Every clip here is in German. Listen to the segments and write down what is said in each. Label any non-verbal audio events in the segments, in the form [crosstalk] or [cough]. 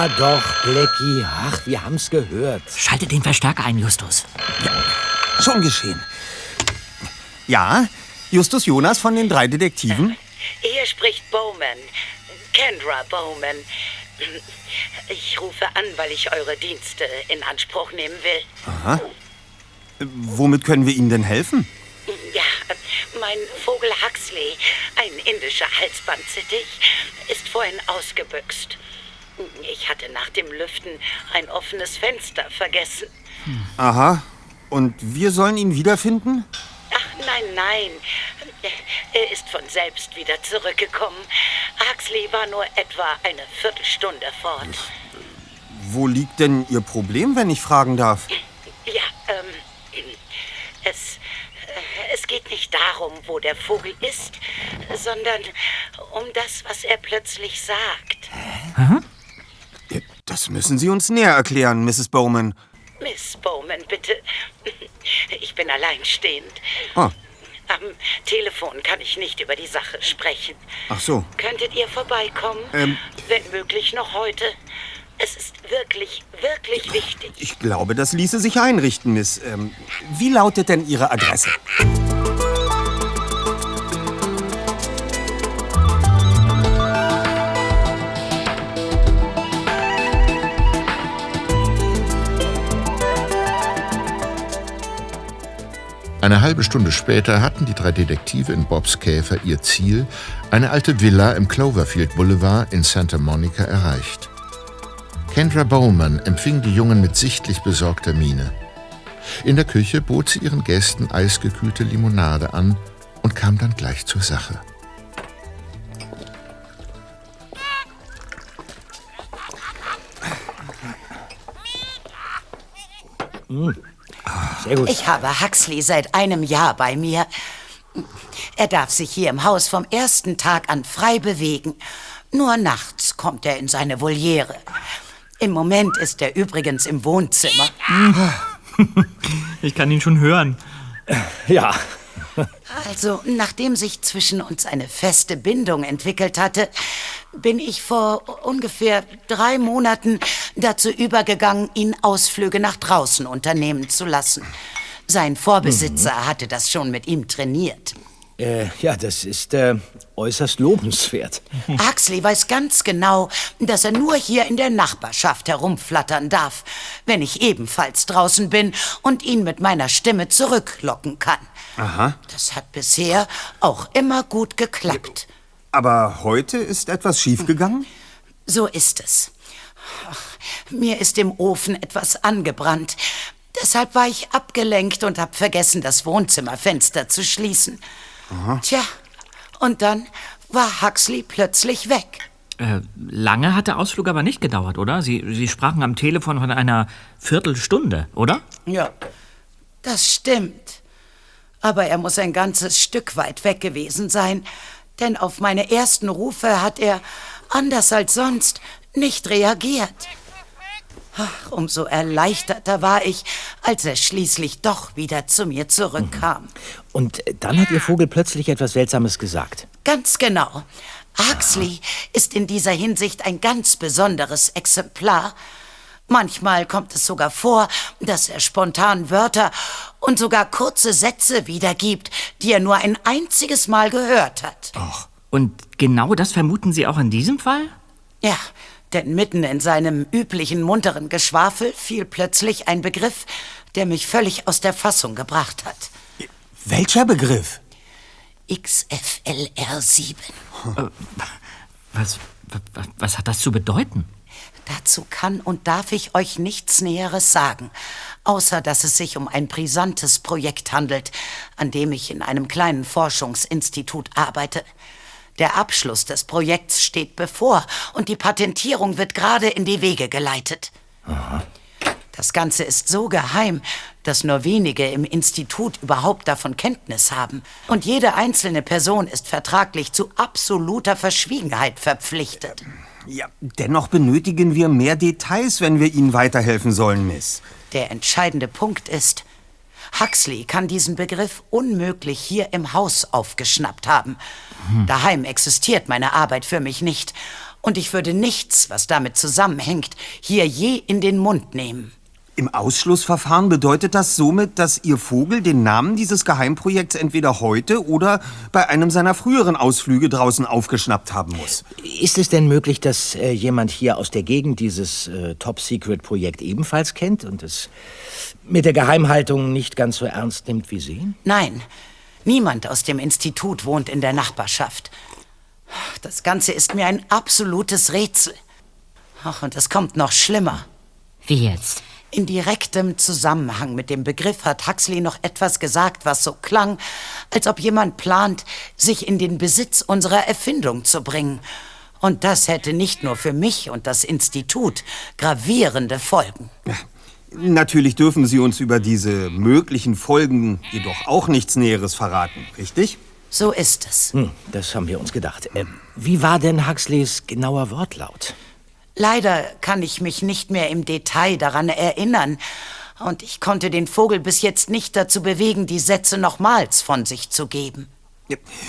Ja, doch, Blackie. Ach, wir haben's gehört. Schalte den Verstärker ein, Justus. Schon geschehen. Ja, Justus Jonas von den drei Detektiven. Hier spricht Bowman. Kendra Bowman. Ich rufe an, weil ich eure Dienste in Anspruch nehmen will. Aha. Womit können wir Ihnen denn helfen? Ja, mein Vogel Huxley, ein indischer Halsbandsittich, ist vorhin ausgebüxt. Ich hatte nach dem Lüften ein offenes Fenster vergessen. Aha. Und wir sollen ihn wiederfinden? Ach, nein, nein. Er ist von selbst wieder zurückgekommen. Huxley war nur etwa eine Viertelstunde fort. Wo liegt denn Ihr Problem, wenn ich fragen darf? Ja, ähm, es, äh, es geht nicht darum, wo der Vogel ist, sondern um das, was er plötzlich sagt. Das müssen Sie uns näher erklären, Mrs. Bowman. Miss Bowman, bitte. [laughs] Ich bin alleinstehend. Ah, Am Telefon kann ich nicht über die Sache sprechen. ach so. Könntet ihr vorbeikommen? Ähm. Wenn möglich noch heute. Es ist wirklich, wirklich wichtig. Ich glaube, das ließe sich einrichten, Miss. Ähm, wie lautet denn Ihre Adresse? Eine halbe Stunde später hatten die drei Detektive in Bobs Käfer ihr Ziel, eine alte Villa im Cloverfield Boulevard in Santa Monica, erreicht. Kendra Bowman empfing die Jungen mit sichtlich besorgter Miene. In der Küche bot sie ihren Gästen eisgekühlte Limonade an und kam dann gleich zur Sache. Sehr gut. Ich habe Huxley seit einem Jahr bei mir. Er darf sich hier im Haus vom ersten Tag an frei bewegen. Nur nachts kommt er in seine Voliere. Im Moment ist er übrigens im Wohnzimmer. [laughs] Ich kann ihn schon hören. Ja, Also, nachdem sich zwischen uns eine feste Bindung entwickelt hatte, bin ich vor ungefähr drei Monaten dazu übergegangen, ihn Ausflüge nach draußen unternehmen zu lassen. Sein Vorbesitzer hatte das schon mit ihm trainiert. äh, ja, das ist äh, äußerst lobenswert. [laughs] Huxley weiß ganz genau, dass er nur hier in der Nachbarschaft herumflattern darf, wenn ich ebenfalls draußen bin und ihn mit meiner Stimme zurücklocken kann. Aha. Das hat bisher auch immer gut geklappt. Aber heute ist etwas schiefgegangen? So ist es. Ach, Mir ist im Ofen etwas angebrannt. Deshalb war ich abgelenkt und habe vergessen, das Wohnzimmerfenster zu schließen. Tja, und dann war Huxley plötzlich weg. Äh, lange hat der Ausflug aber nicht gedauert, oder? Sie, Sie sprachen am Telefon von einer Viertelstunde, oder? Ja, das stimmt. Aber er muss ein ganzes Stück weit weg gewesen sein, denn auf meine ersten Rufe hat er, anders als sonst, nicht reagiert. Ach, umso erleichterter war ich, als er schließlich doch wieder zu mir zurückkam. Und äh, dann hat Ihr Vogel plötzlich etwas Seltsames gesagt. Ganz genau. Huxley ist in dieser Hinsicht ein ganz besonderes Exemplar. Manchmal kommt es sogar vor, dass er spontan Wörter und sogar kurze Sätze wiedergibt, die er nur ein einziges Mal gehört hat. Und genau das vermuten Sie auch in diesem Fall? Ja, denn mitten in seinem üblichen munteren Geschwafel fiel plötzlich ein Begriff, der mich völlig aus der Fassung gebracht hat. Welcher Begriff? XFLR7. Was, was, was hat das zu bedeuten? Dazu kann und darf ich euch nichts Näheres sagen, außer dass es sich um ein brisantes Projekt handelt, an dem ich in einem kleinen Forschungsinstitut arbeite. Der Abschluss des Projekts steht bevor und die Patentierung wird gerade in die Wege geleitet. Das Ganze ist so geheim, dass nur wenige im Institut überhaupt davon Kenntnis haben. Und jede einzelne Person ist vertraglich zu absoluter Verschwiegenheit verpflichtet. Ja, dennoch benötigen wir mehr Details, wenn wir Ihnen weiterhelfen sollen, Miss. Der entscheidende Punkt ist, Huxley kann diesen Begriff unmöglich hier im Haus aufgeschnappt haben. Daheim existiert meine Arbeit für mich nicht. Und ich würde nichts, was damit zusammenhängt, hier je in den Mund nehmen. Im Ausschlussverfahren bedeutet das somit, dass Ihr Vogel den Namen dieses Geheimprojekts entweder heute oder bei einem seiner früheren Ausflüge draußen aufgeschnappt haben muss. Ist es denn möglich, dass äh, jemand hier aus der Gegend dieses äh, Top-Secret-Projekt ebenfalls kennt und es mit der Geheimhaltung nicht ganz so ernst nimmt wie Sie? Nein, niemand aus dem Institut wohnt in der Nachbarschaft. Das Ganze ist mir ein absolutes Rätsel. Ach, und es kommt noch schlimmer. Wie jetzt? In direktem Zusammenhang mit dem Begriff hat Huxley noch etwas gesagt, was so klang, als ob jemand plant, sich in den Besitz unserer Erfindung zu bringen. Und das hätte nicht nur für mich und das Institut gravierende Folgen. Natürlich dürfen Sie uns über diese möglichen Folgen jedoch auch nichts Näheres verraten, richtig? So ist es. Hm, das haben wir uns gedacht. Äh, wie war denn Huxleys genauer Wortlaut? Leider kann ich mich nicht mehr im Detail daran erinnern. Und ich konnte den Vogel bis jetzt nicht dazu bewegen, die Sätze nochmals von sich zu geben.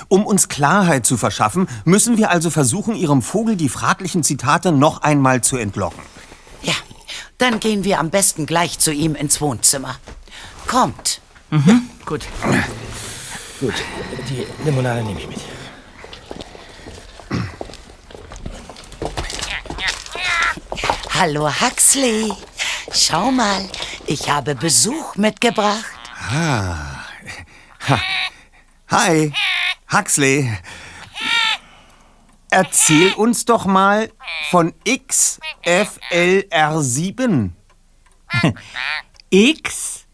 Um uns Klarheit zu verschaffen, müssen wir also versuchen, Ihrem Vogel die fraglichen Zitate noch einmal zu entlocken. Ja, dann gehen wir am besten gleich zu ihm ins Wohnzimmer. Kommt. Mhm, gut. Gut, die Limonade nehme ich mit. Hallo Huxley. Schau mal, ich habe Besuch mitgebracht. Ah. Ha. Hi, Huxley. Erzähl uns doch mal von XFLR7. X,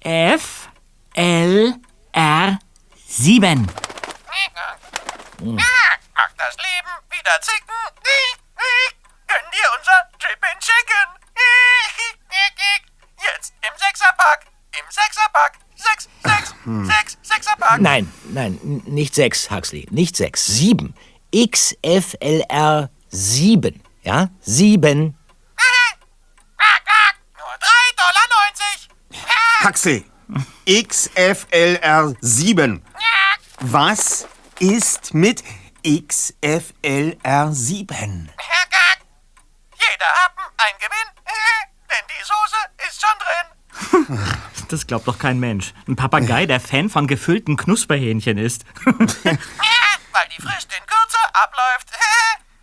F, L, R, 7. [laughs] Macht das Leben wieder zicken? Gönn dir unser Chippin Chicken. [laughs] Jetzt im Sechserpack. Im Sechserpack. Sechs, sechs, sechs, Sechserpack. Nein, nein, nicht sechs, Huxley. Nicht sechs, sieben. XFLR 7. Ja? Sieben. [laughs] Nur 3,90 Dollar. [laughs] Huxley, XFLR7. Was ist mit XFLR7? Jeder Happen ein Gewinn. [laughs] Denn die Soße ist schon drin. [laughs] Das glaubt doch kein Mensch. Ein Papagei, der Fan von gefüllten Knusperhähnchen ist. [laughs] Weil die Frist in Kürze abläuft.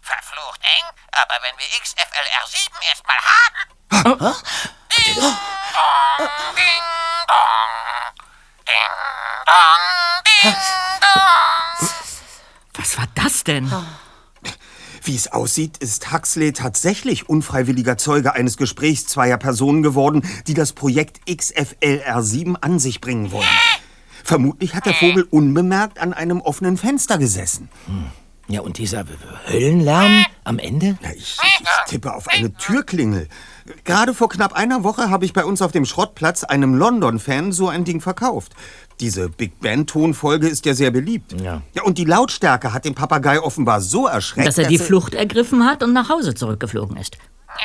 Verflucht eng. Aber wenn wir XFLR7 erstmal haben. Ding dong, ding dong. Ding dong, ding dong. Was war das denn? Wie es aussieht, ist Huxley tatsächlich unfreiwilliger Zeuge eines Gesprächs zweier Personen geworden, die das Projekt XFLR7 an sich bringen wollen. Vermutlich hat der Vogel unbemerkt an einem offenen Fenster gesessen. Ja, und dieser Höllenlärm am Ende? Ja, ich, ich tippe auf eine Türklingel. Gerade vor knapp einer Woche habe ich bei uns auf dem Schrottplatz einem London-Fan so ein Ding verkauft. Diese Big Band-Tonfolge ist ja sehr beliebt. Ja. ja. Und die Lautstärke hat den Papagei offenbar so erschreckt, Dass er die Flucht ergriffen hat und nach Hause zurückgeflogen ist.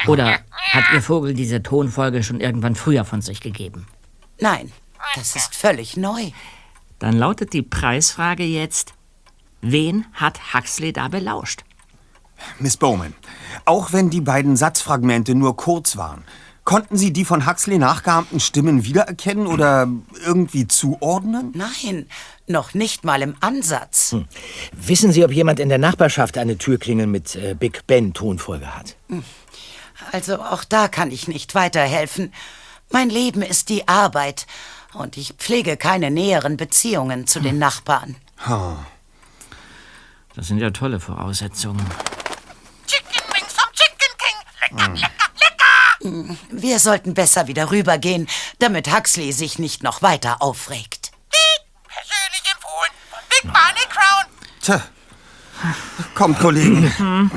Oder hat Ihr Vogel diese Tonfolge schon irgendwann früher von sich gegeben? Nein, das ist völlig neu. Dann lautet die Preisfrage jetzt: Wen hat Huxley da belauscht? Miss Bowman, auch wenn die beiden Satzfragmente nur kurz waren, konnten Sie die von Huxley nachgeahmten Stimmen wiedererkennen oder irgendwie zuordnen? Nein, noch nicht mal im Ansatz. Hm. Wissen Sie, ob jemand in der Nachbarschaft eine Türklingel mit äh, Big Ben-Tonfolge hat? Also auch da kann ich nicht weiterhelfen. Mein Leben ist die Arbeit und ich pflege keine näheren Beziehungen zu den Nachbarn. Das sind ja tolle Voraussetzungen. Chicken Wings vom Chicken King. Lecker, lecker, lecker. Wir sollten besser wieder rübergehen, damit Huxley sich nicht noch weiter aufregt. Persönlich empfohlen von Big Barney Crown. Tja, kommt, Kollegen.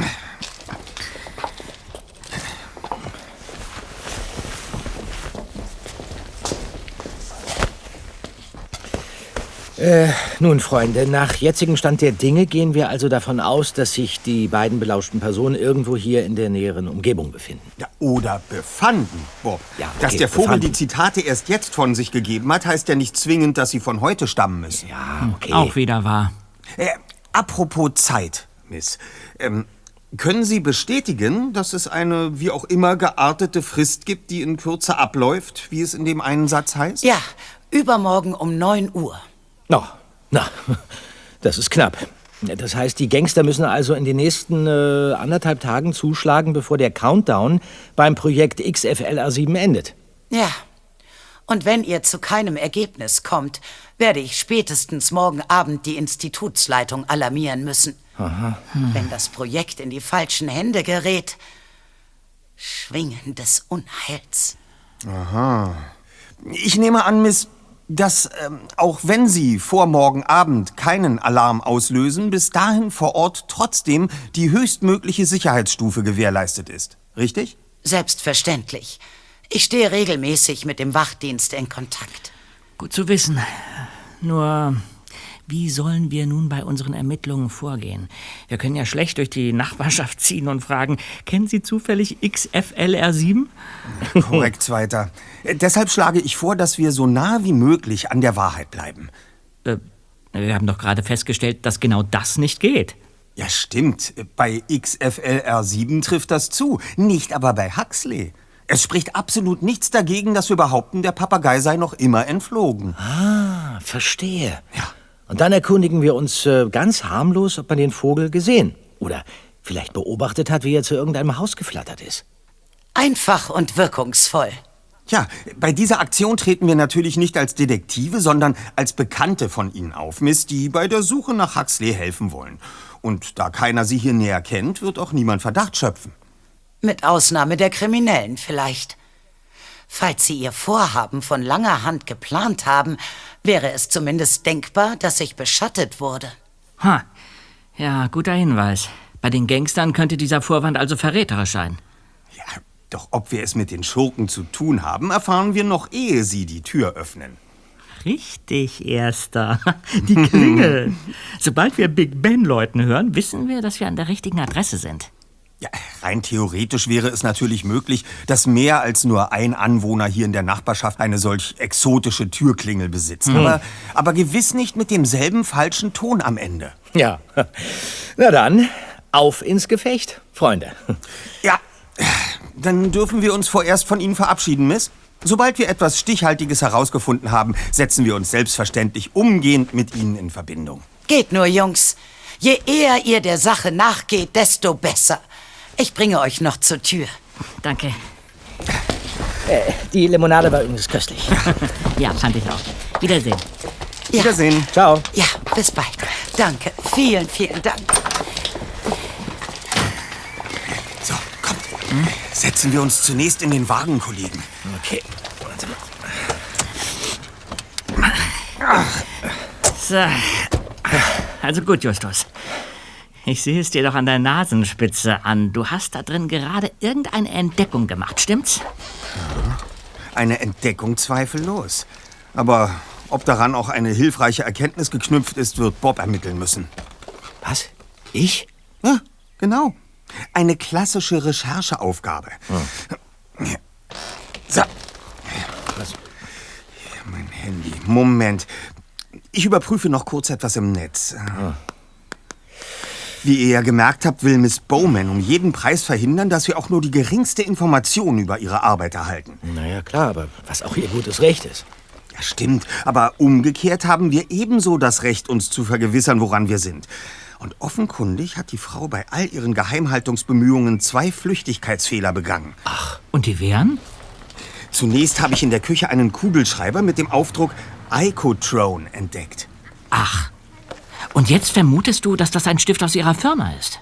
Nun, Freunde, nach jetzigem Stand der Dinge gehen wir also davon aus, dass sich die beiden belauschten Personen irgendwo hier in der näheren Umgebung befinden. Ja, oder befanden, Bob. Ja, okay, dass der Vogel befanden. die Zitate erst jetzt von sich gegeben hat, heißt ja nicht zwingend, dass sie von heute stammen müssen. Ja, okay. Auch wieder wahr. Äh, apropos Zeit, Miss. Ähm, Können Sie bestätigen, dass es eine wie auch immer geartete Frist gibt, die in Kürze abläuft, wie es in dem einen Satz heißt? Ja, übermorgen um 9 Uhr. Na, na, [laughs] das ist knapp. Das heißt, die Gangster müssen also in den nächsten äh, anderthalb Tagen zuschlagen, bevor der Countdown beim Projekt XFLR7 endet. Ja. Und wenn ihr zu keinem Ergebnis kommt, werde ich spätestens morgen Abend die Institutsleitung alarmieren müssen. Wenn das Projekt in die falschen Hände gerät, Schwingen des Unheils. Ich nehme an, Miss, dass ähm, auch wenn Sie vor morgen Abend keinen Alarm auslösen, bis dahin vor Ort trotzdem die höchstmögliche Sicherheitsstufe gewährleistet ist. Richtig? Selbstverständlich. Ich stehe regelmäßig mit dem Wachdienst in Kontakt. Gut zu wissen. Nur, wie sollen wir nun bei unseren Ermittlungen vorgehen? Wir können ja schlecht durch die Nachbarschaft ziehen und fragen, kennen Sie zufällig XFLR7? Korrekt, Zweiter. Äh, deshalb schlage ich vor, dass wir so nah wie möglich an der Wahrheit bleiben. Äh, wir haben doch gerade festgestellt, dass genau das nicht geht. Ja, stimmt. Bei XFLR7 trifft das zu, nicht aber bei Huxley. Es spricht absolut nichts dagegen, dass wir behaupten, der Papagei sei noch immer entflogen. Ah, verstehe. Ja. Und dann erkundigen wir uns äh, ganz harmlos, ob man den Vogel gesehen oder vielleicht beobachtet hat, wie er zu irgendeinem Haus geflattert ist. Einfach und wirkungsvoll. Ja, bei dieser Aktion treten wir natürlich nicht als Detektive, sondern als Bekannte von Ihnen auf, Miss, die bei der Suche nach Huxley helfen wollen. Und da keiner Sie hier näher kennt, wird auch niemand Verdacht schöpfen. Mit Ausnahme der Kriminellen vielleicht. Falls sie ihr Vorhaben von langer Hand geplant haben, wäre es zumindest denkbar, dass ich beschattet wurde. Ha. Ja, guter Hinweis. Bei den Gangstern könnte dieser Vorwand also verräterisch sein. Ja, doch ob wir es mit den Schurken zu tun haben, erfahren wir noch, ehe Sie die Tür öffnen. Richtig, Erster. [laughs] Die Klingel. [laughs] Sobald wir Big Ben läuten hören, wissen wir, dass wir an der richtigen Adresse sind. Ja, rein theoretisch wäre es natürlich möglich, dass mehr als nur ein Anwohner hier in der Nachbarschaft eine solch exotische Türklingel besitzt. Aber, aber gewiss nicht mit demselben falschen Ton am Ende. Ja. [laughs] Na dann, auf ins Gefecht, Freunde. Ja, dann dürfen wir uns vorerst von Ihnen verabschieden, Miss. Sobald wir etwas Stichhaltiges herausgefunden haben, setzen wir uns selbstverständlich umgehend mit Ihnen in Verbindung. Geht nur, Jungs. Je eher ihr der Sache nachgeht, desto besser. Ich bringe euch noch zur Tür. Danke. Äh, die Limonade war übrigens köstlich. [laughs] Ja, fand ich auch. Wiedersehen. Ja. Wiedersehen. Ciao. Ja, bis bald. Danke. Vielen, vielen Dank. So, kommt. Setzen wir uns zunächst in den Wagen, Kollegen. Okay. Warte mal. So. Also gut, Justus. Ich sehe es dir doch an der Nasenspitze an. Du hast da drin gerade irgendeine Entdeckung gemacht, stimmt's? Eine Entdeckung zweifellos. Aber ob daran auch eine hilfreiche Erkenntnis geknüpft ist, wird Bob ermitteln müssen. Was? Ich? Ja, genau. Eine klassische Rechercheaufgabe. So. Mein Handy. Moment. Ich überprüfe noch kurz etwas im Netz. Wie ihr ja gemerkt habt, will Miss Bowman um jeden Preis verhindern, dass wir auch nur die geringste Information über ihre Arbeit erhalten. Naja, klar, aber was auch ihr gutes Recht ist. Ja, stimmt. Aber umgekehrt haben wir ebenso das Recht, uns zu vergewissern, woran wir sind. Und offenkundig hat die Frau bei all ihren Geheimhaltungsbemühungen zwei Flüchtigkeitsfehler begangen. Und die wären? Zunächst habe ich in der Küche einen Kugelschreiber mit dem Aufdruck Icotrone entdeckt. Ach. Und jetzt vermutest du, dass das ein Stift aus ihrer Firma ist?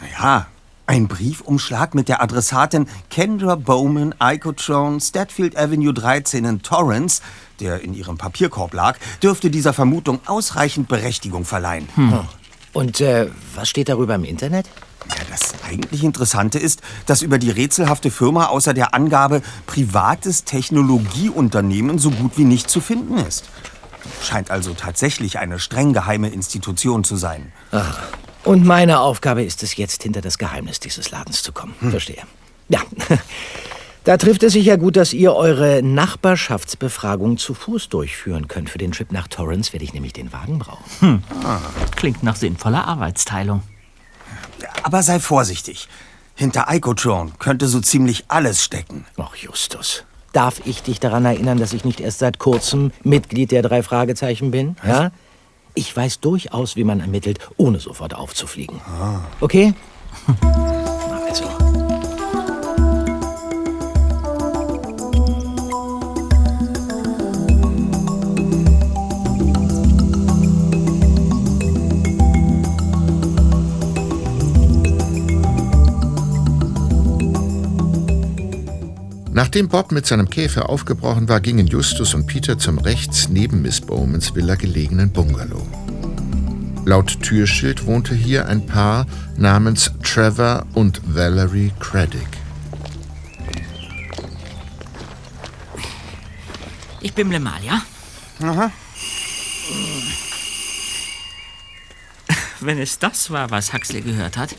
Naja, ein Briefumschlag mit der Adressatin Kendra Bowman, Icotrone, Statfield Avenue 13 in Torrance, der in ihrem Papierkorb lag, dürfte dieser Vermutung ausreichend Berechtigung verleihen. Und äh, was steht darüber im Internet? Ja, das eigentlich Interessante ist, dass über die rätselhafte Firma außer der Angabe privates Technologieunternehmen so gut wie nicht zu finden ist. Scheint also tatsächlich eine streng geheime Institution zu sein. Und meine Aufgabe ist es jetzt, hinter das Geheimnis dieses Ladens zu kommen. Verstehe. Ja. [laughs] Da trifft es sich ja gut, dass ihr eure Nachbarschaftsbefragung zu Fuß durchführen könnt. Für den Trip nach Torrance werde ich nämlich den Wagen brauchen. Klingt nach sinnvoller Arbeitsteilung. Aber sei vorsichtig. Hinter Icotron könnte so ziemlich alles stecken. Ach, Justus. Darf ich dich daran erinnern, dass ich nicht erst seit kurzem Mitglied der drei Fragezeichen bin? Ja? Ich weiß durchaus, wie man ermittelt, ohne sofort aufzufliegen. Okay? [laughs] Also. Nachdem Bob mit seinem Käfer aufgebrochen war, gingen Justus und Peter zum rechts neben Miss Bowmans Villa gelegenen Bungalow. Laut Türschild wohnte hier ein Paar namens Trevor und Valerie Craddock. Ich bimmle mal, ja? Aha. Wenn es das war, was Huxley gehört hat,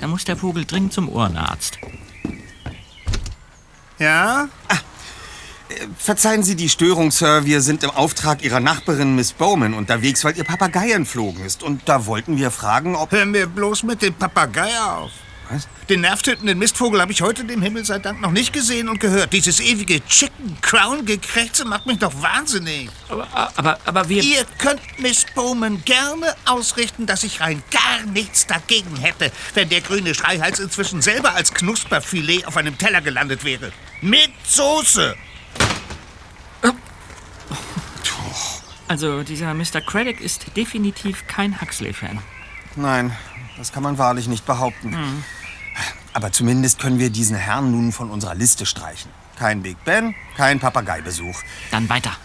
dann muss der Vogel dringend zum Ohrenarzt. Ja? Ah, äh, verzeihen Sie die Störung, Sir. Wir sind im Auftrag Ihrer Nachbarin Miss Bowman unterwegs, weil Ihr Papagei entflogen ist. Und da wollten wir fragen, ob... Hör mir bloß mit dem Papagei auf. Was? Den nervtötenden Mistvogel habe ich heute dem Himmel sei Dank noch nicht gesehen und gehört. Dieses ewige Chicken Crown Gekrächze macht mich doch wahnsinnig. Aber, aber, aber wir... Ihr könnt Miss Bowman gerne ausrichten, dass ich rein gar nichts dagegen hätte, wenn der grüne Schreihals inzwischen selber als Knusperfilet auf einem Teller gelandet wäre. Mit Soße. Also, dieser Mr. Craddock ist definitiv kein Huxley-Fan. Nein, das kann man wahrlich nicht behaupten. Aber zumindest können wir diesen Herrn nun von unserer Liste streichen. Kein Big Ben, kein Papageibesuch. Dann weiter.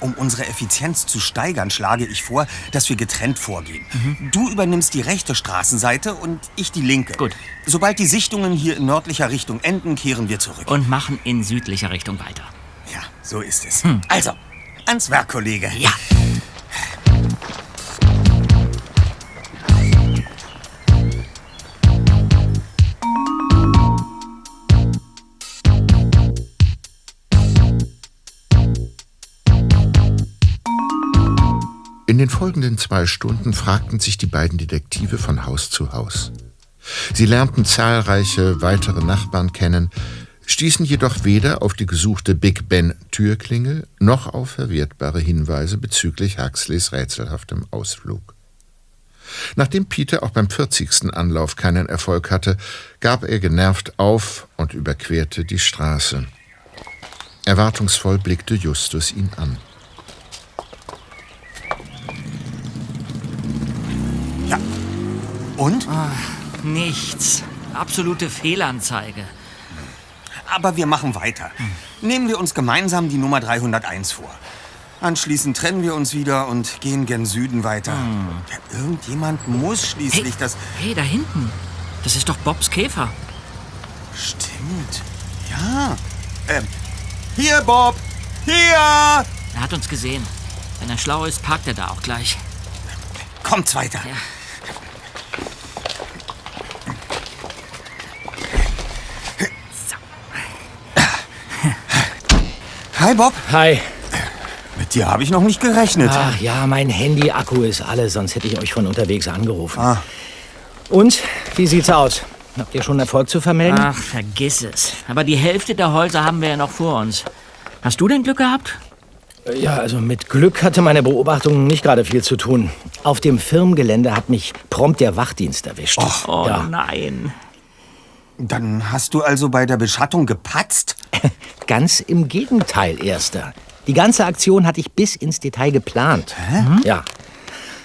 Um unsere Effizienz zu steigern, schlage ich vor, dass wir getrennt vorgehen. Du übernimmst die rechte Straßenseite und ich die linke. Gut. Sobald die Sichtungen hier in nördlicher Richtung enden, kehren wir zurück. Und machen in südlicher Richtung weiter. Ja, so ist es. Also, ans Werk, Kollege. Ja. In den folgenden zwei Stunden fragten sich die beiden Detektive von Haus zu Haus. Sie lernten zahlreiche weitere Nachbarn kennen, stießen jedoch weder auf die gesuchte Big Ben Türklingel noch auf verwertbare Hinweise bezüglich Huxleys rätselhaftem Ausflug. Nachdem Peter auch beim 40. Anlauf keinen Erfolg hatte, gab er genervt auf und überquerte die Straße. Erwartungsvoll blickte Justus ihn an. Und? Nichts. Absolute Fehlanzeige. Aber wir machen weiter. Nehmen wir uns gemeinsam die Nummer 301 vor. Anschließend trennen wir uns wieder und gehen gen Süden weiter. Ja, irgendjemand muss schließlich das... Hey, da hinten. Das ist doch Bobs Käfer. Stimmt. Ja. Ähm, hier, Bob! Hier! Er hat uns gesehen. Wenn er schlau ist, parkt er da auch gleich. Kommt's weiter. Ja. Hi, Bob. Hi. Mit dir habe ich noch nicht gerechnet. Ach ja, mein Handy-Akku ist alle, sonst hätte ich euch von unterwegs angerufen. Ah. Und, wie sieht's aus? Habt ihr schon Erfolg zu vermelden? Ach, vergiss es. Aber die Hälfte der Häuser haben wir ja noch vor uns. Hast du denn Glück gehabt? Ja, also mit Glück hatte meine Beobachtung nicht gerade viel zu tun. Auf dem Firmengelände hat mich prompt der Wachdienst erwischt. Oh ja. nein. Dann hast du also bei der Beschattung gepatzt? [laughs] Ganz im Gegenteil, Erster. Die ganze Aktion hatte ich bis ins Detail geplant. Mhm. Ja.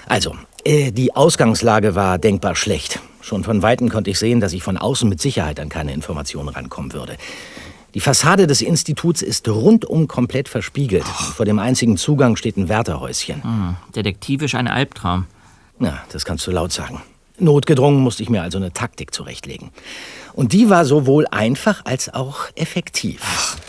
Also, äh, die Ausgangslage war denkbar schlecht. Schon von Weitem konnte ich sehen, dass ich von außen mit Sicherheit an keine Informationen rankommen würde. Die Fassade des Instituts ist rundum komplett verspiegelt. Vor dem einzigen Zugang steht ein Wärterhäuschen. Hm, detektivisch ein Albtraum. Ja, das kannst du laut sagen. Notgedrungen musste ich mir also eine Taktik zurechtlegen. Und die war sowohl einfach als auch effektiv.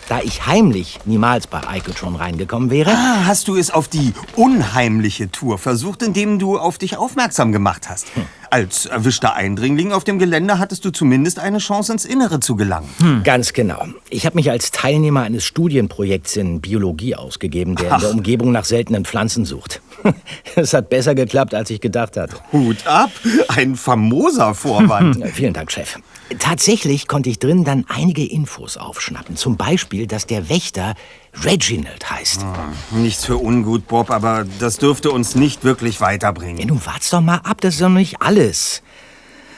Da ich heimlich niemals bei Icotron reingekommen wäre, Ah, hast du es auf die unheimliche Tour versucht, indem du auf dich aufmerksam gemacht hast. Als erwischter Eindringling auf dem Gelände hattest du zumindest eine Chance, ins Innere zu gelangen. Ganz genau. Ich habe mich als Teilnehmer eines Studienprojekts in Biologie ausgegeben, der in der Umgebung nach seltenen Pflanzen sucht. [laughs] Es hat besser geklappt, als ich gedacht hatte. Hut ab, ein famoser Vorwand. [laughs] Vielen Dank, Chef. Tatsächlich konnte ich drin dann einige Infos aufschnappen. Zum Beispiel, dass der Wächter Reginald heißt. Nichts für ungut, Bob, aber das dürfte uns nicht wirklich Ja, weiterbringen. nun wart's doch mal ab, das ist doch nicht alles.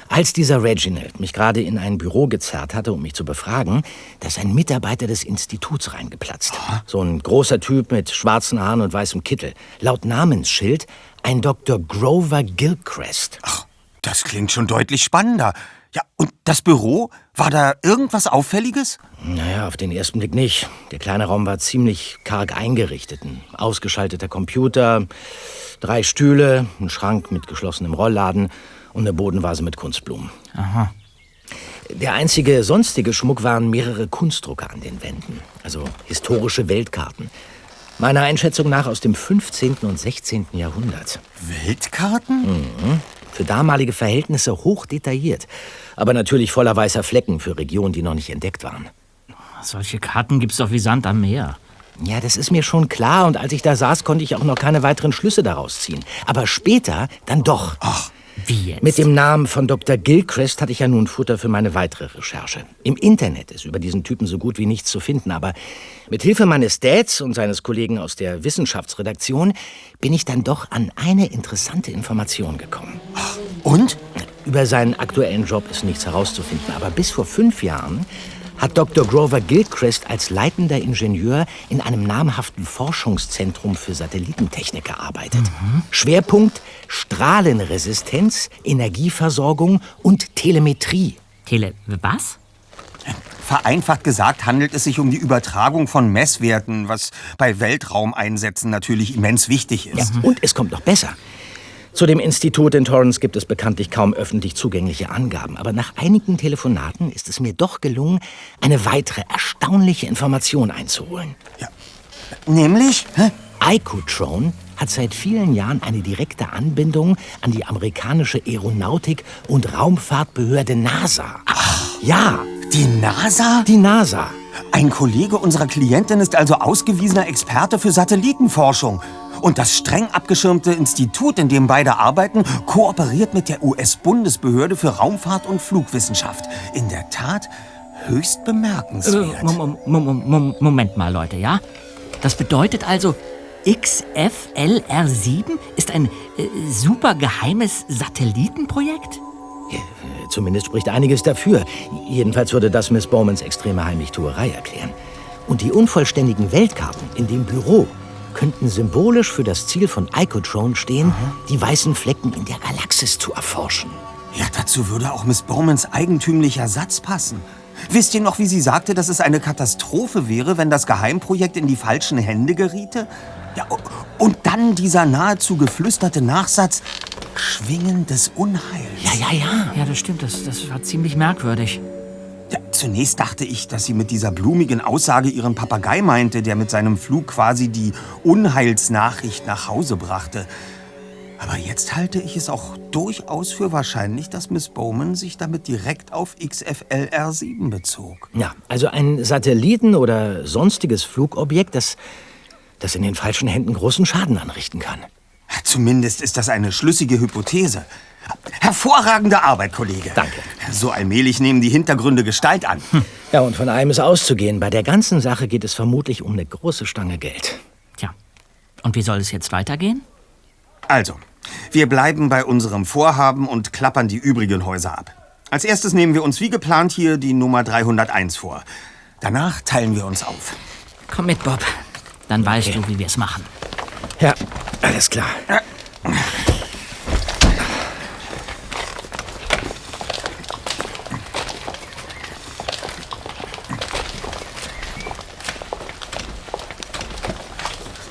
Als dieser Reginald mich gerade in ein Büro gezerrt hatte, um mich zu befragen, da ist ein Mitarbeiter des Instituts reingeplatzt. So ein großer Typ mit schwarzen Haaren und weißem Kittel. Laut Namensschild ein Dr. Grover Gilchrist. Das klingt schon deutlich spannender. Ja, und das Büro? War da irgendwas Auffälliges? Naja, auf den ersten Blick nicht. Der kleine Raum war ziemlich karg eingerichtet. Ein ausgeschalteter Computer, drei Stühle, ein Schrank mit geschlossenem Rollladen und eine Bodenvase mit Kunstblumen. Aha. Der einzige sonstige Schmuck waren mehrere Kunstdrucke an den Wänden, also historische Weltkarten. Meiner Einschätzung nach aus dem 15. und 16. Jahrhundert. Weltkarten? Für damalige Verhältnisse hoch detailliert, aber natürlich voller weißer Flecken für Regionen, die noch nicht entdeckt waren. Solche Karten gibt's doch wie Sand am Meer. Ja, das ist mir schon klar und als ich da saß, konnte ich auch noch keine weiteren Schlüsse daraus ziehen. Aber später dann doch. Wie jetzt? Mit dem Namen von Dr. Gilchrist hatte ich ja nun Futter für meine weitere Recherche. Im Internet ist über diesen Typen so gut wie nichts zu finden, aber mit Hilfe meines Dads und seines Kollegen aus der Wissenschaftsredaktion bin ich dann doch an eine interessante Information gekommen. Und? Über seinen aktuellen Job ist nichts herauszufinden, aber bis vor fünf Jahren hat Dr. Grover Gilchrist als leitender Ingenieur in einem namhaften Forschungszentrum für Satellitentechnik gearbeitet. Schwerpunkt Strahlenresistenz, Energieversorgung und Telemetrie. Tele... Was? Vereinfacht gesagt handelt es sich um die Übertragung von Messwerten, was bei Weltraumeinsätzen natürlich immens wichtig Ja, ist. und es kommt noch besser. Zu dem Institut in Torrance gibt es bekanntlich kaum öffentlich zugängliche Angaben, aber nach einigen Telefonaten ist es mir doch gelungen, eine weitere erstaunliche Information einzuholen. Nämlich? Hä? Icotrone hat seit vielen Jahren eine direkte Anbindung an die amerikanische Aeronautik- und Raumfahrtbehörde NASA. Ja, Die NASA? die NASA. Ein Kollege unserer Klientin ist also ausgewiesener Experte für Satellitenforschung. Und das streng abgeschirmte Institut, in dem beide arbeiten, kooperiert mit der US-Bundesbehörde für Raumfahrt und Flugwissenschaft. In der Tat höchst Äh, bemerkenswert. Mom- Moment mal, Leute, ja? Das bedeutet also, XFLR7 ist ein äh, super geheimes Satellitenprojekt? Zumindest spricht einiges dafür. Jedenfalls würde das Miss Bowmans extreme Heimlichtuerei erklären. Und die unvollständigen Weltkarten in dem Büro könnten symbolisch für das Ziel von Icotrone stehen, die weißen Flecken in der Galaxis zu erforschen. Ja, dazu würde auch Miss Bowmans eigentümlicher Satz passen. Wisst ihr noch, wie sie sagte, dass es eine Katastrophe wäre, wenn das Geheimprojekt in die falschen Hände geriete? Ja, und dann dieser nahezu geflüsterte Nachsatz, Schwingen des Unheils. Ja, ja, ja. Ja, das stimmt, das, das war ziemlich merkwürdig. Ja, zunächst dachte ich, dass sie mit dieser blumigen Aussage ihren Papagei meinte, der mit seinem Flug quasi die Unheilsnachricht nach Hause brachte. Aber jetzt halte ich es auch durchaus für wahrscheinlich, dass Miss Bowman sich damit direkt auf XFLR7 bezog. Ja, also ein Satelliten oder sonstiges Flugobjekt, das, das in den falschen Händen großen Schaden anrichten kann. Zumindest ist das eine schlüssige Hypothese. Hervorragende Arbeit, Kollege. Danke. So allmählich nehmen die Hintergründe Gestalt an. Ja, und von einem ist auszugehen. Bei der ganzen Sache geht es vermutlich um eine große Stange Geld. Tja, und wie soll es jetzt weitergehen? Also, wir bleiben bei unserem Vorhaben und klappern die übrigen Häuser ab. Als erstes nehmen wir uns wie geplant hier die Nummer 301 vor. Danach teilen wir uns auf. Komm mit, Bob. Dann weißt du, wie wir es machen. Ja, alles klar.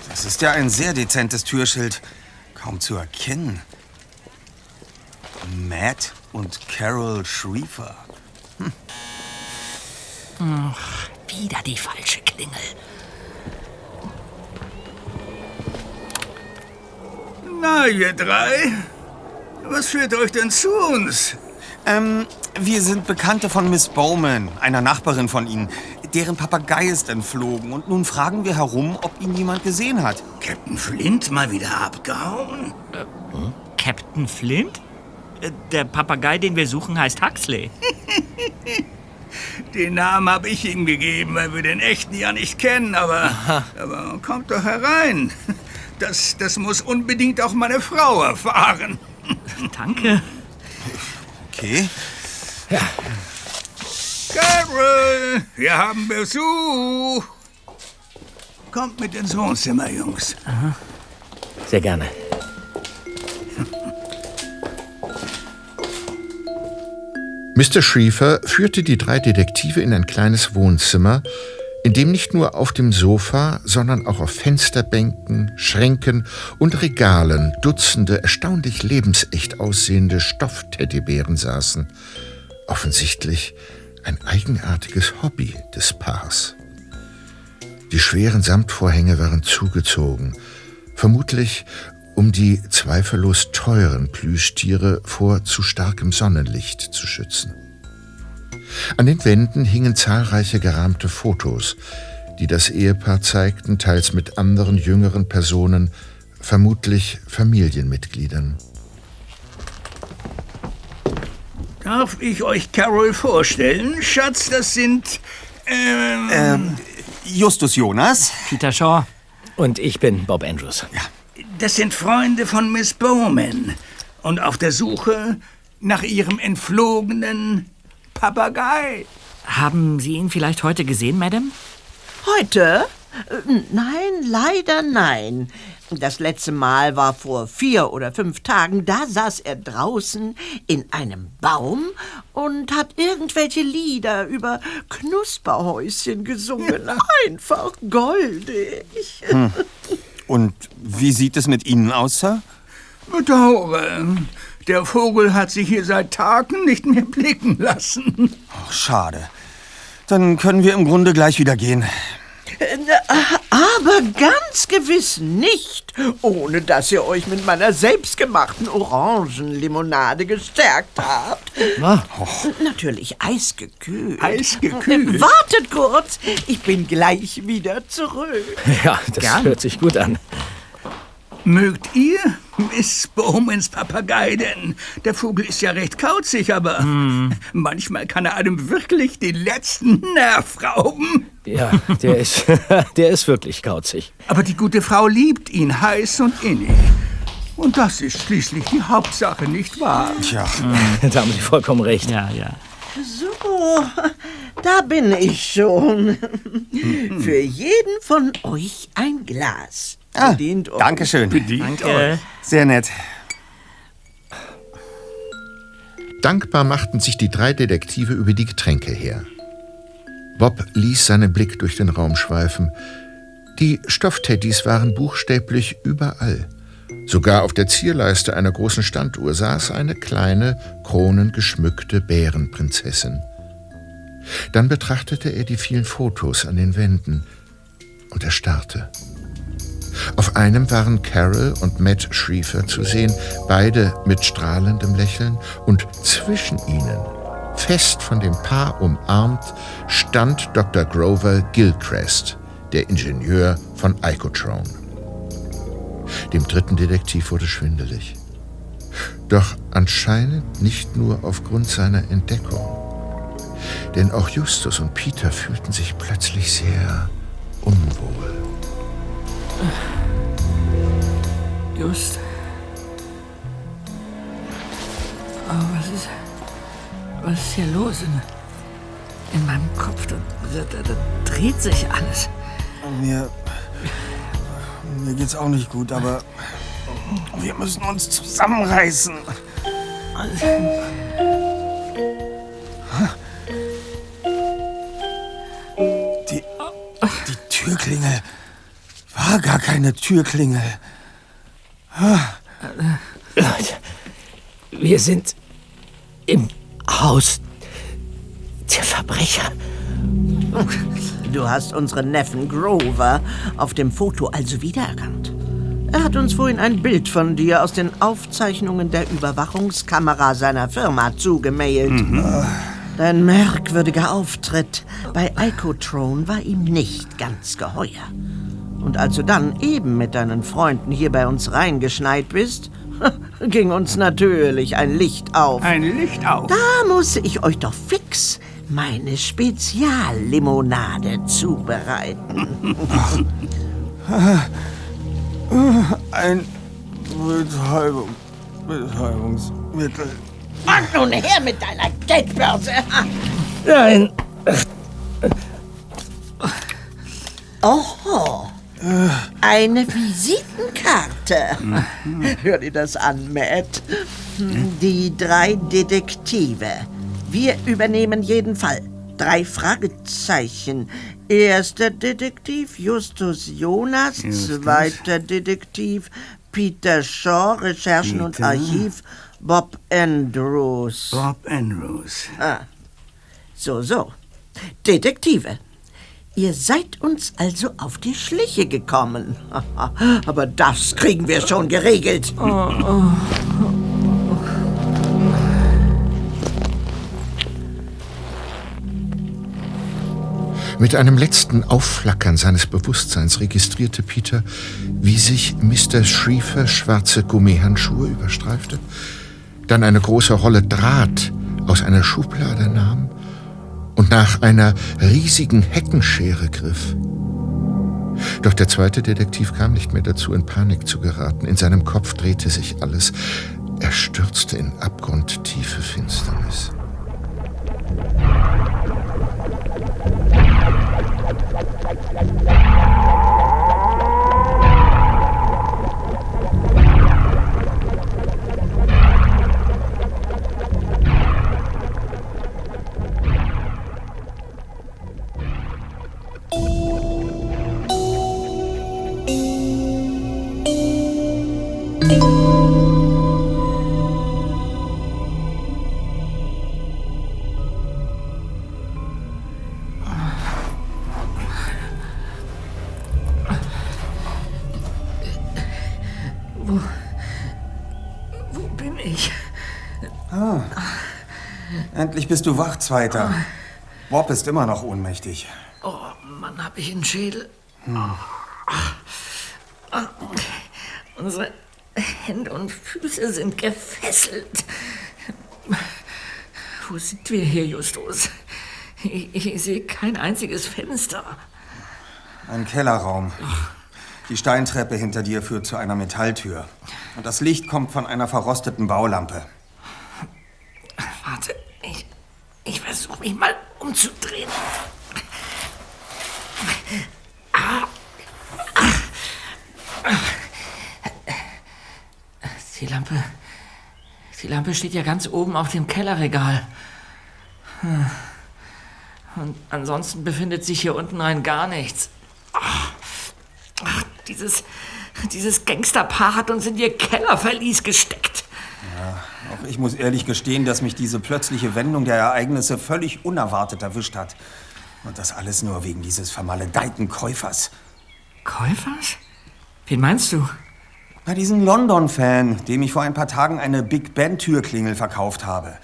Das ist ja ein sehr dezentes Türschild. Kaum zu erkennen. Matt und Carol Schriefer. Wieder die falsche Klingel. Na, ihr drei? Was führt euch denn zu uns? Ähm, wir sind Bekannte von Miss Bowman, einer Nachbarin von Ihnen. Deren Papagei ist entflogen und nun fragen wir herum, ob ihn jemand gesehen hat. Captain Flint mal wieder abgehauen? Captain Flint? Äh, Der Papagei, den wir suchen, heißt Huxley. [laughs] Den Namen habe ich ihm gegeben, weil wir den echten ja nicht kennen, aber, aber kommt doch herein. Das, das muss unbedingt auch meine Frau erfahren. Danke. Okay. Carol, wir haben Besuch. Kommt mit ins Wohnzimmer, Jungs. Sehr gerne. Mr. Schriefer führte die drei Detektive in ein kleines Wohnzimmer, in dem nicht nur auf dem Sofa, sondern auch auf Fensterbänken, Schränken und Regalen Dutzende erstaunlich lebensecht aussehende Stoffteddybären saßen. Offensichtlich ein eigenartiges Hobby des Paars. Die schweren Samtvorhänge waren zugezogen, vermutlich um die zweifellos teuren Plüschtiere vor zu starkem Sonnenlicht zu schützen. An den Wänden hingen zahlreiche gerahmte Fotos, die das Ehepaar zeigten, teils mit anderen jüngeren Personen, vermutlich Familienmitgliedern. Darf ich euch Carol vorstellen? Schatz, das sind. Ähm, Ähm, Justus Jonas? Peter Shaw. Und ich bin Bob Andrews. das sind Freunde von Miss Bowman. Und auf der Suche nach ihrem entflogenen Papagei. Haben Sie ihn vielleicht heute gesehen, Madame? Heute? Äh, Nein, leider nein. Das letzte Mal war vor vier oder fünf Tagen. Da saß er draußen in einem Baum und hat irgendwelche Lieder über Knusperhäuschen gesungen. [laughs] Einfach goldig. Und wie sieht es mit Ihnen aus, Sir? Bedauere. Der Vogel hat sich hier seit Tagen nicht mehr blicken lassen. Ach, schade. Dann können wir im Grunde gleich wieder gehen. Äh, Aber ganz gewiss nicht, ohne dass ihr euch mit meiner selbstgemachten Orangenlimonade gestärkt habt. Ah, Natürlich eisgekühlt. Eisgekühlt? Wartet kurz, ich bin gleich wieder zurück. ja, das Gern. hört sich gut an. Mögt ihr Miss Bowmans Papagei denn? Der Vogel ist ja recht kauzig, aber manchmal kann er einem wirklich den letzten Nerv rauben. Ja, der ist, [laughs] der ist wirklich kauzig. Aber die gute Frau liebt ihn heiß und innig. Und das ist schließlich die Hauptsache, nicht wahr? Tja, Da haben Sie vollkommen recht. Ja, ja. So, da bin ich schon. Für jeden von euch ein Glas. Ah, Bedient euch. danke schön. Danke. Sehr nett. Dankbar machten sich die drei Detektive über die Getränke her. Bob ließ seinen Blick durch den Raum schweifen. Die Stoffteddys waren buchstäblich überall. Sogar auf der Zierleiste einer großen Standuhr saß eine kleine, kronengeschmückte Bärenprinzessin. Dann betrachtete er die vielen Fotos an den Wänden und er starrte. Auf einem waren Carol und Matt Schriefer zu sehen, beide mit strahlendem Lächeln, und zwischen ihnen, fest von dem Paar umarmt, stand Dr. Grover Gilchrist, der Ingenieur von Icotron. Dem dritten Detektiv wurde schwindelig. Doch anscheinend nicht nur aufgrund seiner Entdeckung. Denn auch Justus und Peter fühlten sich plötzlich sehr unwohl. Just. Aber was ist. Was ist hier los? In, in meinem Kopf, da, da, da, dreht sich alles. Mir. Mir geht's auch nicht gut, aber. Wir müssen uns zusammenreißen. Die. Die Türklingel. War gar keine Türklingel. Leute, wir sind im Haus der Verbrecher. Du hast unseren Neffen Grover auf dem Foto also wiedererkannt. Er hat uns vorhin ein Bild von dir aus den Aufzeichnungen der Überwachungskamera seiner Firma zugemailt. Dein merkwürdiger Auftritt bei Icotron war ihm nicht ganz geheuer. Und als du dann eben mit deinen Freunden hier bei uns reingeschneit bist, [laughs] ging uns natürlich ein Licht auf. Ein Licht auf. Da muss ich euch doch fix meine Speziallimonade zubereiten. [laughs] Ein Betäubung, Betäubungsmittel. Und nun her mit deiner Geldbörse. Nein, Oho. Eine Visitenkarte. [laughs] Hör dir das an, Matt. Die drei Detektive. Wir übernehmen jeden Fall. Drei Fragezeichen. Erster Detektiv Justus Jonas. Zweiter Detektiv Peter Shaw, Recherchen und Peter. Archiv Bob Andrews. Bob Andrews. Ah. So, so. Detektive. Ihr seid uns also auf die Schliche gekommen. [laughs] Aber das kriegen wir schon geregelt. Mit einem letzten Aufflackern seines Bewusstseins registrierte Peter, wie sich Mr. Schriefer schwarze Gummihandschuhe überstreifte, dann eine große Rolle Draht aus einer Schublade nahm und nach einer riesigen Heckenschere griff. Doch der zweite Detektiv kam nicht mehr dazu, in Panik zu geraten. In seinem Kopf drehte sich alles. Er stürzte in abgrundtiefe Finsternis. Wo bin ich? Endlich bist du wach, Zweiter. Bob ist immer noch ohnmächtig. Oh Mann, hab ich einen Schädel. Ah, Unsere Hände und Füße sind gefesselt. Wo sind wir hier, Justus? Ich, ich sehe kein einziges Fenster. Ein Kellerraum. Die Steintreppe hinter dir führt zu einer Metalltür. Und das Licht kommt von einer verrosteten Baulampe. Warte, ich, ich versuche mich mal umzudrehen. Die Lampe. Die Lampe steht ja ganz oben auf dem Kellerregal. Hm. Und ansonsten befindet sich hier unten rein gar nichts. Ach, ach, dieses, dieses Gangsterpaar hat uns in ihr Kellerverlies gesteckt. Auch ich muss ehrlich gestehen, dass mich diese plötzliche Wendung der Ereignisse völlig unerwartet erwischt hat. Und das alles nur wegen dieses vermaledeiten Käufers. Käufers? Wen meinst du? Na, diesen London-Fan, dem ich vor ein paar Tagen eine Big Ben-Türklingel verkauft habe.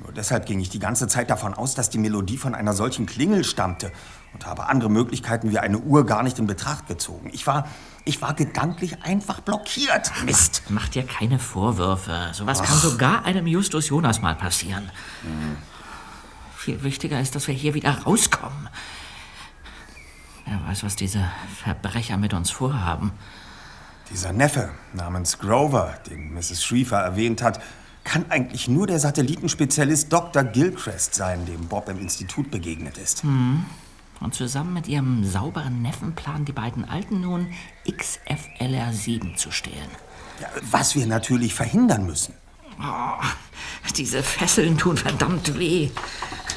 Nur deshalb ging ich die ganze Zeit davon aus, dass die Melodie von einer solchen Klingel stammte und habe andere Möglichkeiten wie eine Uhr gar nicht in Betracht gezogen. Ich war, ich war gedanklich einfach blockiert. Mist. Mach dir keine Vorwürfe. Sowas kann sogar einem Justus Jonas mal passieren. Viel wichtiger ist, dass wir hier wieder rauskommen. Wer weiß, was diese Verbrecher mit uns vorhaben. Dieser Neffe namens Grover, den Mrs. Schriefer erwähnt hat, kann eigentlich nur der Satellitenspezialist Dr. Gilchrist sein, dem Bob im Institut begegnet ist. Und zusammen mit ihrem sauberen Neffen planen die beiden Alten nun, XFLR7 zu stehlen. Ja, was wir natürlich verhindern müssen. Oh, diese Fesseln tun verdammt weh.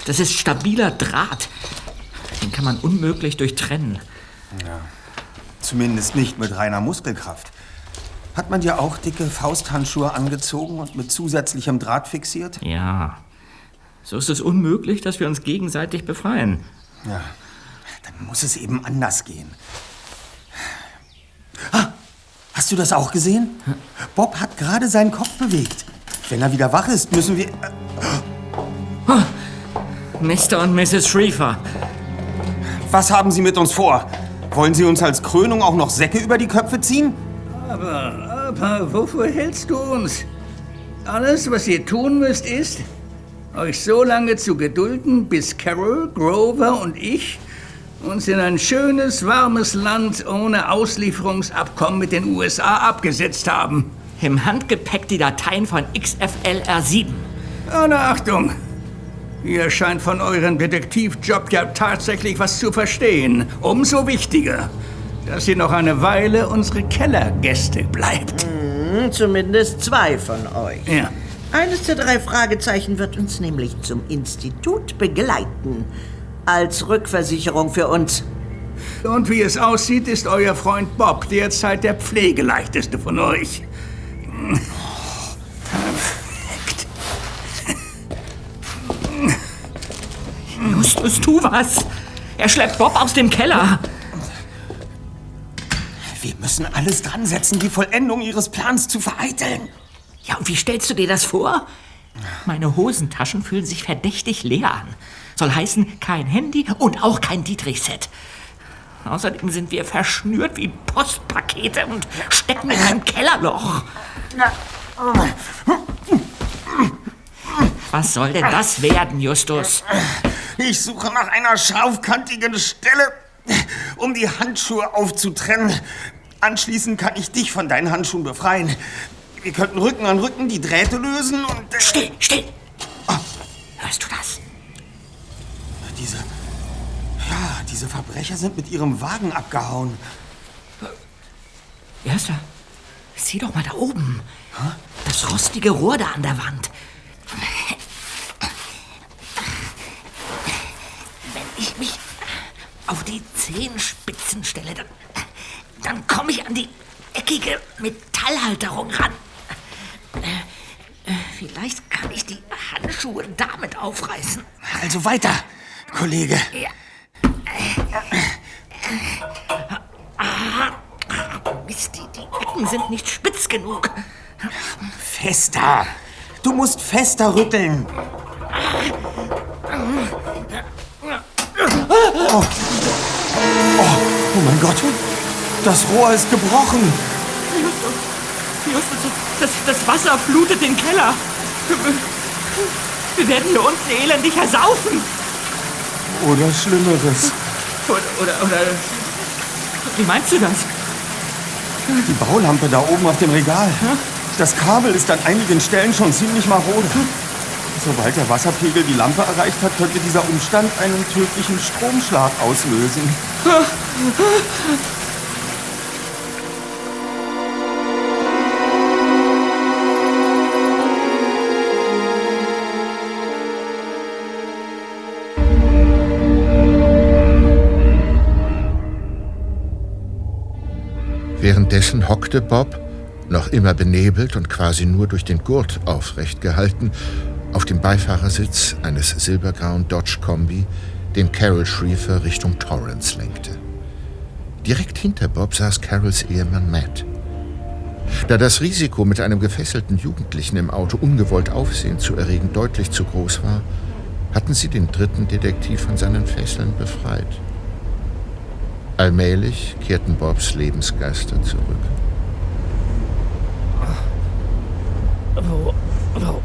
Das ist stabiler Draht. Den kann man unmöglich durchtrennen. Zumindest nicht mit reiner Muskelkraft. Hat man dir auch dicke Fausthandschuhe angezogen und mit zusätzlichem Draht fixiert? Ja. So ist es unmöglich, dass wir uns gegenseitig befreien. Ja, dann muss es eben anders gehen. Ah, Hast du das auch gesehen? Bob hat gerade seinen Kopf bewegt. Wenn er wieder wach ist, müssen wir... Mr. und Mrs. Schriefer. Was haben Sie mit uns vor? Wollen Sie uns als Krönung auch noch Säcke über die Köpfe ziehen? Aber, aber, wofür hältst du uns? Alles, was ihr tun müsst, ist, euch so lange zu gedulden, bis Carol, Grover und ich uns in ein schönes, warmes Land ohne Auslieferungsabkommen mit den USA abgesetzt haben. Im Handgepäck die Dateien von XFLR7. Alle Achtung! Ihr scheint von eurem Detektivjob ja tatsächlich was zu verstehen. Umso wichtiger, dass ihr noch eine Weile unsere Kellergäste bleibt. Hm, zumindest zwei von euch. Ja. Eines der drei Fragezeichen wird uns nämlich zum Institut begleiten. Als Rückversicherung für uns. Und wie es aussieht, ist euer Freund Bob derzeit der pflegeleichteste von euch. Justus, tu was! Er schleppt Bob aus dem Keller. Wir müssen alles dran setzen, die Vollendung Ihres Plans zu vereiteln. Ja, und wie stellst du dir das vor? Meine Hosentaschen fühlen sich verdächtig leer an. Soll heißen, kein Handy und auch kein Dietrich-Set. Außerdem sind wir verschnürt wie Postpakete und stecken in einem Kellerloch. Was soll denn das werden, Justus? Ich suche nach einer scharfkantigen Stelle, um die Handschuhe aufzutrennen. Anschließend kann ich dich von deinen Handschuhen befreien. Wir könnten Rücken an Rücken die Drähte lösen und... Äh, Still, still! Hörst du das? Diese... Ja, diese Verbrecher sind mit ihrem Wagen abgehauen. Erster, sieh doch mal da oben. Das rostige Rohr da an der Wand. Wenn ich mich auf die Zehenspitzen stelle, dann, dann komme ich an die eckige Metallhalterung ran. Äh, äh, Vielleicht kann ich die Handschuhe damit aufreißen. Also weiter, Kollege. Ja. Ah, Mist, die, die Ecken sind nicht spitz genug. Fester. Du musst fester rütteln. Oh. Oh, oh mein Gott. Das Rohr ist gebrochen. Justus, das, das Wasser flutet den Keller. Wir werden hier unten elendig ersaufen. Oder Schlimmeres. Oder, oder, oder... Wie meinst du das? Die Baulampe da oben auf dem Regal. Das Kabel ist an einigen Stellen schon ziemlich marode. Sobald der Wasserpegel die Lampe erreicht hat, könnte dieser Umstand einen tödlichen Stromschlag auslösen. Währenddessen hockte Bob, noch immer benebelt und quasi nur durch den Gurt aufrecht gehalten, auf dem Beifahrersitz eines silbergrauen Dodge Kombi, den Carol Schriefer Richtung Torrance lenkte. Direkt hinter Bob saß Carols Ehemann Matt. Da das Risiko, mit einem gefesselten Jugendlichen im Auto ungewollt Aufsehen zu erregen, deutlich zu groß war, hatten sie den dritten Detektiv von seinen Fesseln befreit. Allmählich kehrten Bobs Lebensgeister zurück. Wo, wo,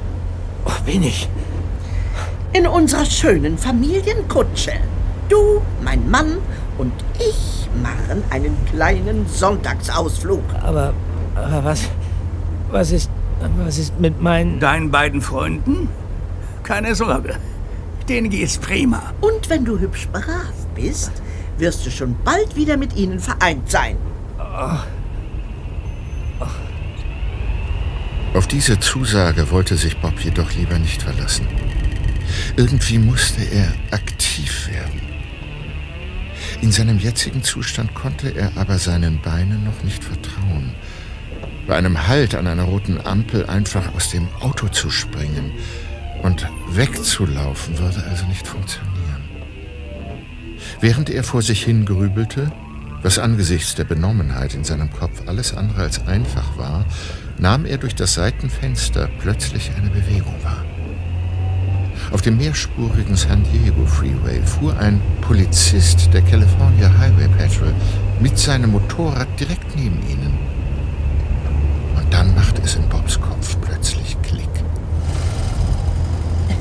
wo bin ich? In unserer schönen Familienkutsche. Du, mein Mann und ich machen einen kleinen Sonntagsausflug. Aber, aber was, was ist, was ist mit meinen... Deinen beiden Freunden? Keine Sorge. Denen geht's prima. Und wenn du hübsch brav bist, wirst du schon bald wieder mit ihnen vereint sein. Auf diese Zusage wollte sich Bob jedoch lieber nicht verlassen. Irgendwie musste er aktiv werden. In seinem jetzigen Zustand konnte er aber seinen Beinen noch nicht vertrauen. Bei einem Halt an einer roten Ampel einfach aus dem Auto zu springen und wegzulaufen würde also nicht funktionieren. Während er vor sich hin grübelte, Was angesichts der Benommenheit in seinem Kopf alles andere als einfach war, nahm er durch das Seitenfenster plötzlich eine Bewegung wahr. Auf dem mehrspurigen San Diego Freeway fuhr ein Polizist der California Highway Patrol mit seinem Motorrad direkt neben ihnen. Und dann machte es in Bobs Kopf plötzlich Klick.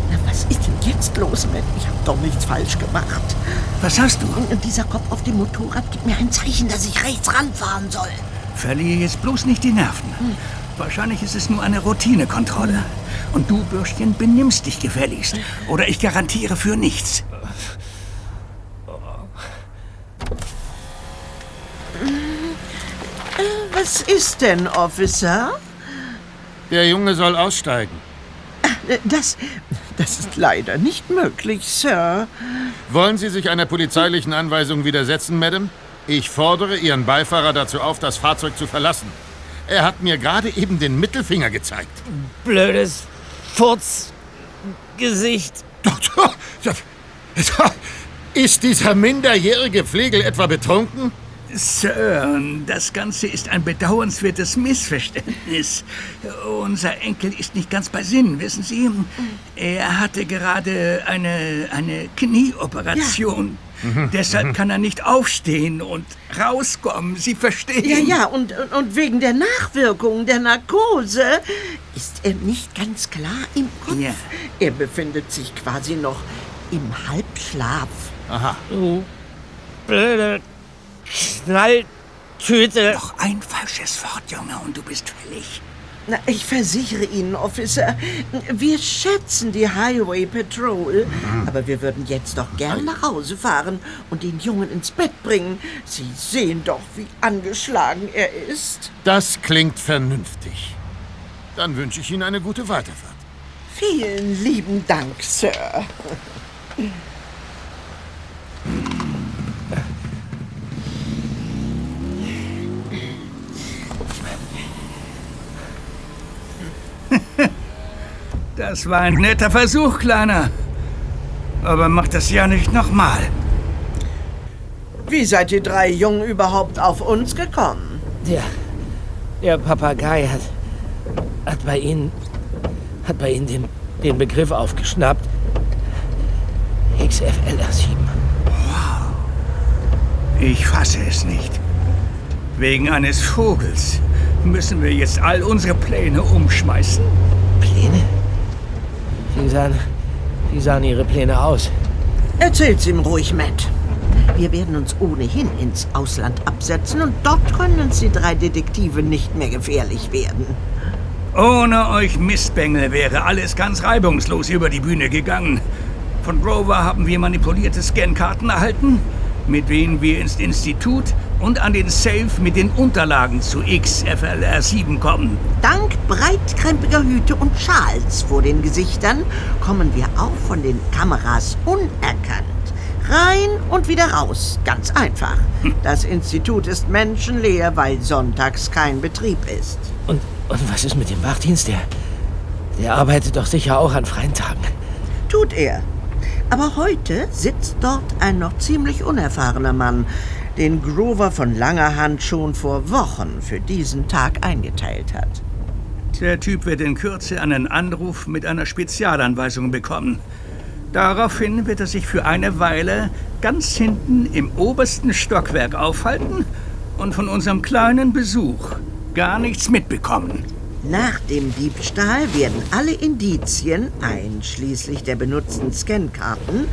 Na, was ist denn jetzt los, Matt? Ich habe doch nichts falsch gemacht. Was hast du? Und dieser Kopf auf dem Motorrad gibt mir ein Zeichen, dass ich rechts ranfahren soll. Verliere jetzt bloß nicht die Nerven. Wahrscheinlich ist es nur eine Routinekontrolle. Und du, Bürschchen, benimmst dich gefälligst. Oder ich garantiere für nichts. Was ist denn, Officer? Der Junge soll aussteigen. Das, das ist leider nicht möglich, Sir. Wollen Sie sich einer polizeilichen Anweisung widersetzen, Madame? Ich fordere Ihren Beifahrer dazu auf, das Fahrzeug zu verlassen. Er hat mir gerade eben den Mittelfinger gezeigt. Blödes Furzgesicht. Ist dieser minderjährige Pflegel etwa betrunken? Sir, das Ganze ist ein bedauernswertes Missverständnis. Unser Enkel ist nicht ganz bei Sinn, wissen Sie? Er hatte gerade eine, eine Knieoperation. Deshalb kann er nicht aufstehen und rauskommen. Sie verstehen? Ja, ja, und, und wegen der Nachwirkungen der Narkose ist er nicht ganz klar im Kopf. Ja. Er befindet sich quasi noch im Halbschlaf. Aha. Du blöde Knalltüte. Noch ein falsches Wort, Junge, und du bist fällig. Na, ich versichere Ihnen, Officer, wir schätzen die Highway Patrol, aber wir würden jetzt doch gern nach Hause fahren und den Jungen ins Bett bringen. Sie sehen doch, wie angeschlagen er ist. Das klingt vernünftig. Dann wünsche ich Ihnen eine gute Weiterfahrt. Vielen lieben Dank, Sir. Das war ein netter Versuch, Kleiner. Aber mach das ja nicht nochmal. Wie seid ihr drei Jungen überhaupt auf uns gekommen? Der, der Papagei hat, hat bei Ihnen, hat bei Ihnen den, den Begriff aufgeschnappt. XFLR7. Ich fasse es nicht. Wegen eines Vogels müssen wir jetzt all unsere Pläne umschmeißen. Pläne? Wie sahen, wie sahen Ihre Pläne aus? Erzählt's ihm ruhig, Matt. Wir werden uns ohnehin ins Ausland absetzen und dort können uns die drei Detektive nicht mehr gefährlich werden. Ohne euch Mistbengel wäre alles ganz reibungslos über die Bühne gegangen. Von Grover haben wir manipulierte Scankarten erhalten, mit denen wir ins Institut und an den Safe mit den Unterlagen zu XFLR7 kommen. Dank breitkrempiger Hüte und Schals vor den Gesichtern kommen wir auch von den Kameras unerkannt. Rein und wieder raus. Ganz einfach. Das Institut ist menschenleer, weil sonntags kein Betrieb ist. Und, und was ist mit dem Wachdienst? Der, der arbeitet doch sicher auch an freien Tagen. Tut er. Aber heute sitzt dort ein noch ziemlich unerfahrener Mann, den Grover von langer Hand schon vor Wochen für diesen Tag eingeteilt hat. Der Typ wird in Kürze einen Anruf mit einer Spezialanweisung bekommen. Daraufhin wird er sich für eine Weile ganz hinten im obersten Stockwerk aufhalten und von unserem kleinen Besuch gar nichts mitbekommen. Nach dem Diebstahl werden alle Indizien, einschließlich der benutzten Scankarten,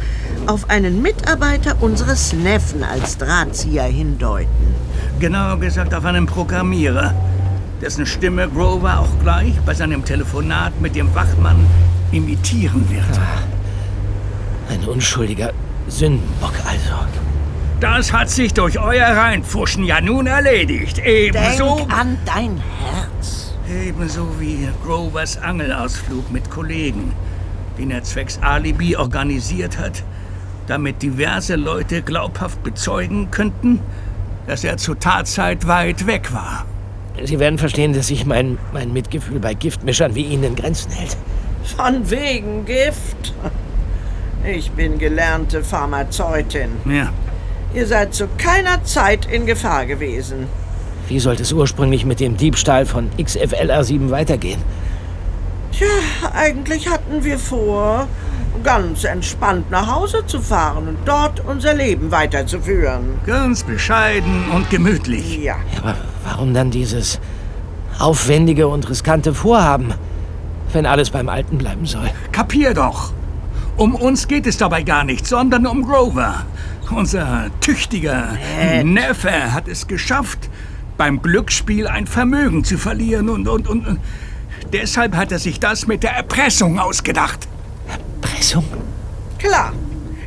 auf einen Mitarbeiter unseres Neffen als Drahtzieher hindeuten. Genauer gesagt auf einen Programmierer, dessen Stimme Grover auch gleich bei seinem Telefonat mit dem Wachmann imitieren wird. Ein unschuldiger Sündenbock also. Das hat sich durch euer Reinpfuschen ja nun erledigt. Ebenso, Denk an dein Herz. Ebenso wie Grovers Angelausflug mit Kollegen, den er zwecks Alibi organisiert hat, damit diverse Leute glaubhaft bezeugen könnten, dass er zur Tatzeit weit weg war. Sie werden verstehen, dass sich mein, mein Mitgefühl bei Giftmischern wie Ihnen in Grenzen hält. Von wegen Gift. Ich bin gelernte Pharmazeutin. Ja, Ihr seid zu keiner Zeit in Gefahr gewesen. Wie sollte es ursprünglich mit dem Diebstahl von XFLR7 weitergehen? Tja, eigentlich hatten wir vor, ganz entspannt nach Hause zu fahren und dort unser Leben weiterzuführen. Ganz bescheiden und gemütlich. Ja. Aber warum dann dieses aufwendige und riskante Vorhaben, wenn alles beim Alten bleiben soll? Kapier doch. Um uns geht es dabei gar nicht, sondern um Grover. Unser tüchtiger Neffe hat es geschafft, beim Glücksspiel ein Vermögen zu verlieren und, und, und deshalb hat er sich das mit der Erpressung ausgedacht. Erpressung? Klar.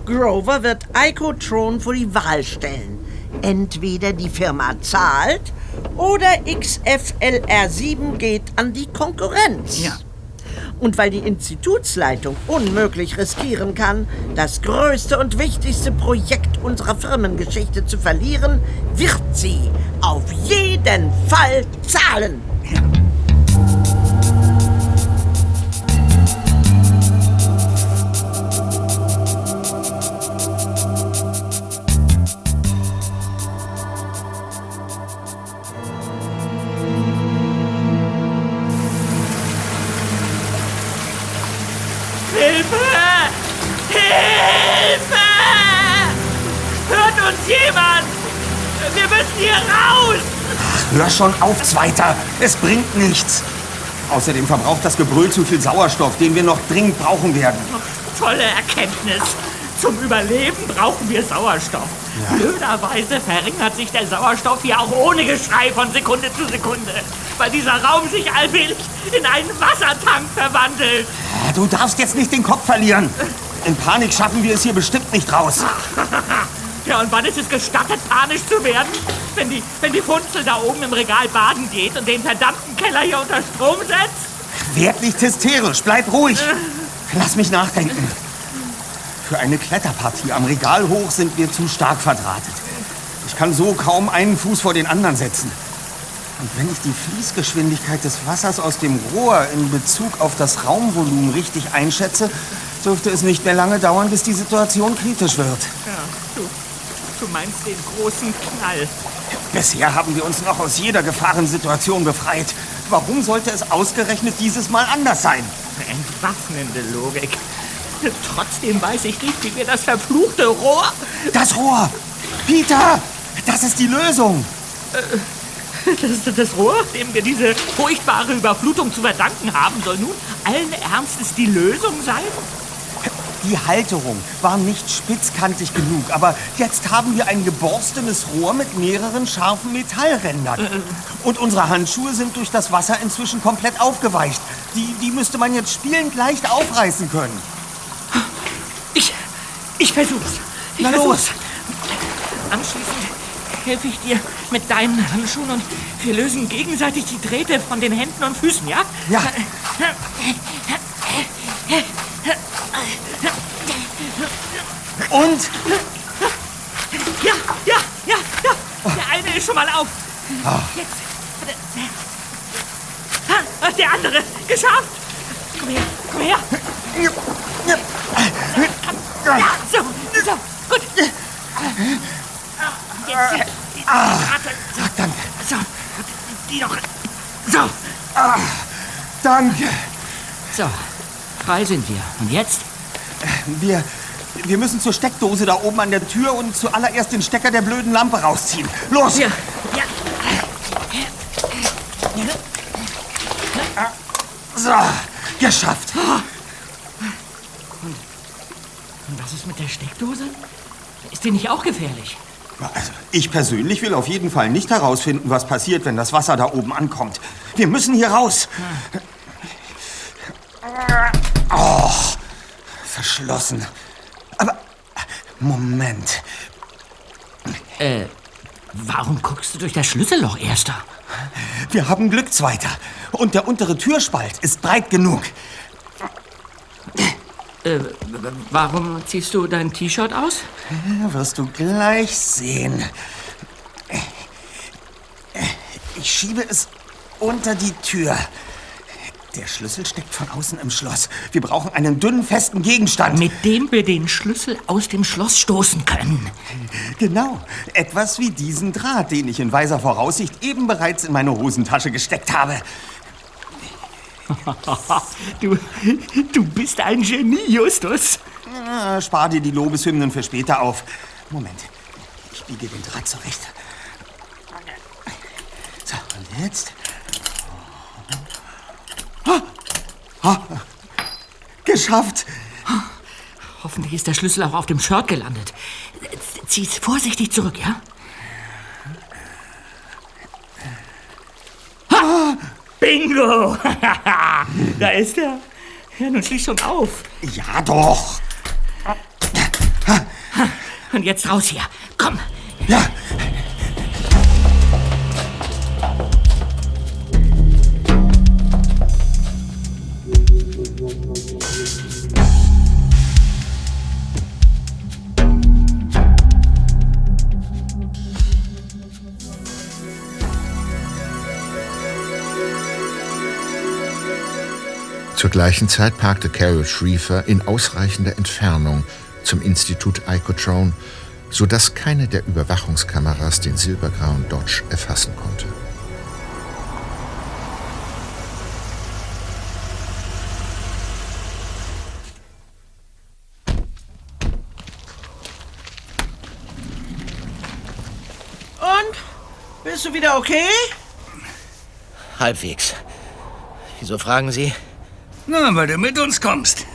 Grover wird Icotron vor die Wahl stellen. Entweder die Firma zahlt oder XFLR7 geht an die Konkurrenz. Ja. Und weil die Institutsleitung unmöglich riskieren kann, das größte und wichtigste Projekt unserer Firmengeschichte zu verlieren, wird sie auf jeden Fall zahlen. Uns jemand! Wir müssen hier raus! Hör schon auf, Zweiter. Es bringt nichts. Außerdem verbraucht das Gebrüll zu viel Sauerstoff, den wir noch dringend brauchen werden. Tolle Erkenntnis. Zum Überleben brauchen wir Sauerstoff. Blöderweise verringert sich der Sauerstoff hier auch ohne Geschrei von Sekunde zu Sekunde, weil dieser Raum sich allmählich in einen Wassertank verwandelt. Ah, Du darfst jetzt nicht den Kopf verlieren. In Panik schaffen wir es hier bestimmt nicht raus. [laughs] Ja, und wann ist es gestattet, panisch zu werden? Wenn die, wenn die Funzel da oben im Regal baden geht und den verdammten Keller hier unter Strom setzt? Werd nicht hysterisch, bleib ruhig. Lass mich nachdenken. Für eine Kletterpartie am Regal hoch sind wir zu stark verdrahtet. Ich kann so kaum einen Fuß vor den anderen setzen. Und wenn ich die Fließgeschwindigkeit des Wassers aus dem Rohr in Bezug auf das Raumvolumen richtig einschätze, dürfte es nicht mehr lange dauern, bis die Situation kritisch wird. Ja, du, meinst den großen Knall. Bisher haben wir uns noch aus jeder Gefahrensituation befreit. Warum sollte es ausgerechnet dieses Mal anders sein? Entwaffnende Logik. Trotzdem weiß ich nicht, wie wir das verfluchte Rohr... Das Rohr! Peter! Das ist die Lösung! Das, das Rohr, dem wir diese furchtbare Überflutung zu verdanken haben, soll nun allen Ernstes die Lösung sein? Die Halterung war nicht spitzkantig genug, aber jetzt haben wir ein geborstenes Rohr mit mehreren scharfen Metallrändern. Und unsere Handschuhe sind durch das Wasser inzwischen komplett aufgeweicht. Die, die müsste man jetzt spielend leicht aufreißen können. Ich, ich versuch's. Ich Na versuch's. los. Anschließend helfe ich dir mit deinen Handschuhen und wir lösen gegenseitig die Drähte von den Händen und Füßen, ja? Ja. Und? Ja, ja, ja, ja. Der eine ist schon mal auf. Jetzt. Ah, Der andere. Geschafft. Komm her, komm her. Ja, so, so, gut. Jetzt. So, Danke. so, die noch. So, Danke. so. Frei sind wir. Und jetzt? Wir, wir müssen zur Steckdose da oben an der Tür und zuallererst den Stecker der blöden Lampe rausziehen. Los! Ja, ja. So, geschafft. Und was ist mit der Steckdose? Ist die nicht auch gefährlich? Also, ich persönlich will auf jeden Fall nicht herausfinden, was passiert, wenn das Wasser da oben ankommt. Wir müssen hier raus. Oh, verschlossen. Aber, Moment. Äh, warum guckst du durch das Schlüsselloch, Erster? Wir haben Glück, Zweiter. Und der untere Türspalt ist breit genug. Äh, warum ziehst du dein T-Shirt aus? Wirst du gleich sehen. Ich schiebe es unter die Tür. Der Schlüssel steckt von außen im Schloss. Wir brauchen einen dünnen, festen Gegenstand. Mit dem wir den Schlüssel aus dem Schloss stoßen können. Genau. Etwas wie diesen Draht, den ich in weiser Voraussicht eben bereits in meine Hosentasche gesteckt habe. [laughs] du, du bist ein Genie, Justus. Spar dir die Lobeshymnen für später auf. Moment. Ich biege den Draht zurecht. So, und jetzt? Ah, ah, geschafft! Hoffentlich ist der Schlüssel auch auf dem Shirt gelandet. Zieh's vorsichtig zurück, ja? Ha! Bingo! [laughs] da ist er. Ja, nun schließ schon auf. Ja, doch. Und jetzt raus hier. Komm. Ja. Gleichen Zeit parkte Carol Schriefer in ausreichender Entfernung zum Institut Icotrone, sodass keine der Überwachungskameras den silbergrauen Dodge erfassen konnte. Und? Bist du wieder okay? Halbwegs. Wieso fragen Sie? Na, weil du mit uns kommst.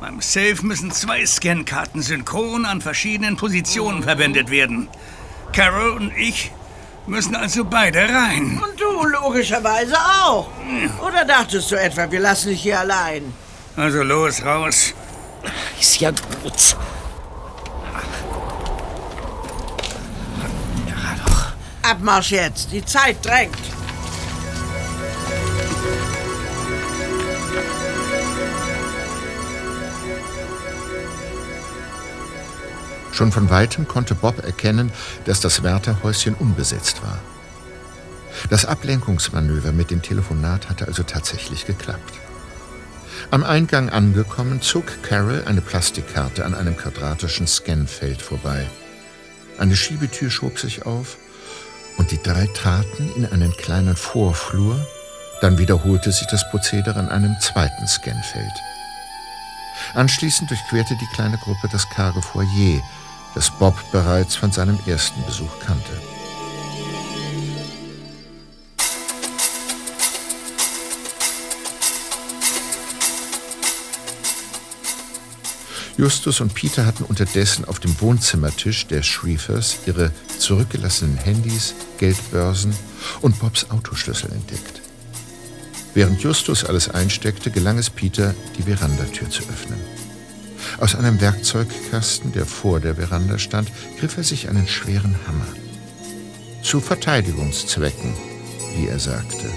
Beim Safe müssen zwei Scankarten synchron an verschiedenen Positionen verwendet werden. Carol und ich müssen also beide rein. Und du logischerweise auch. Oder dachtest du etwa, wir lassen dich hier allein? Also los, raus. Ist ja gut. Abmarsch jetzt, die Zeit drängt. Schon von weitem konnte Bob erkennen, dass das Wärterhäuschen unbesetzt war. Das Ablenkungsmanöver mit dem Telefonat hatte also tatsächlich geklappt. Am Eingang angekommen, zog Carol eine Plastikkarte an einem quadratischen Scanfeld vorbei. Eine Schiebetür schob sich auf und die drei traten in einen kleinen Vorflur. Dann wiederholte sich das Prozedere an einem zweiten Scanfeld. Anschließend durchquerte die kleine Gruppe das karge Foyer, das Bob bereits von seinem ersten Besuch kannte. Justus und Peter hatten unterdessen auf dem Wohnzimmertisch der Shreefers ihre zurückgelassenen Handys, Geldbörsen und Bobs Autoschlüssel entdeckt. Während Justus alles einsteckte, gelang es Peter, die Verandatür zu öffnen. Aus einem Werkzeugkasten, der vor der Veranda stand, griff er sich einen schweren Hammer. Zu Verteidigungszwecken, wie er sagte.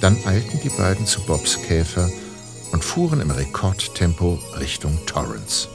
Dann eilten die beiden zu Bobs Käfer und fuhren im Rekordtempo Richtung Torrance.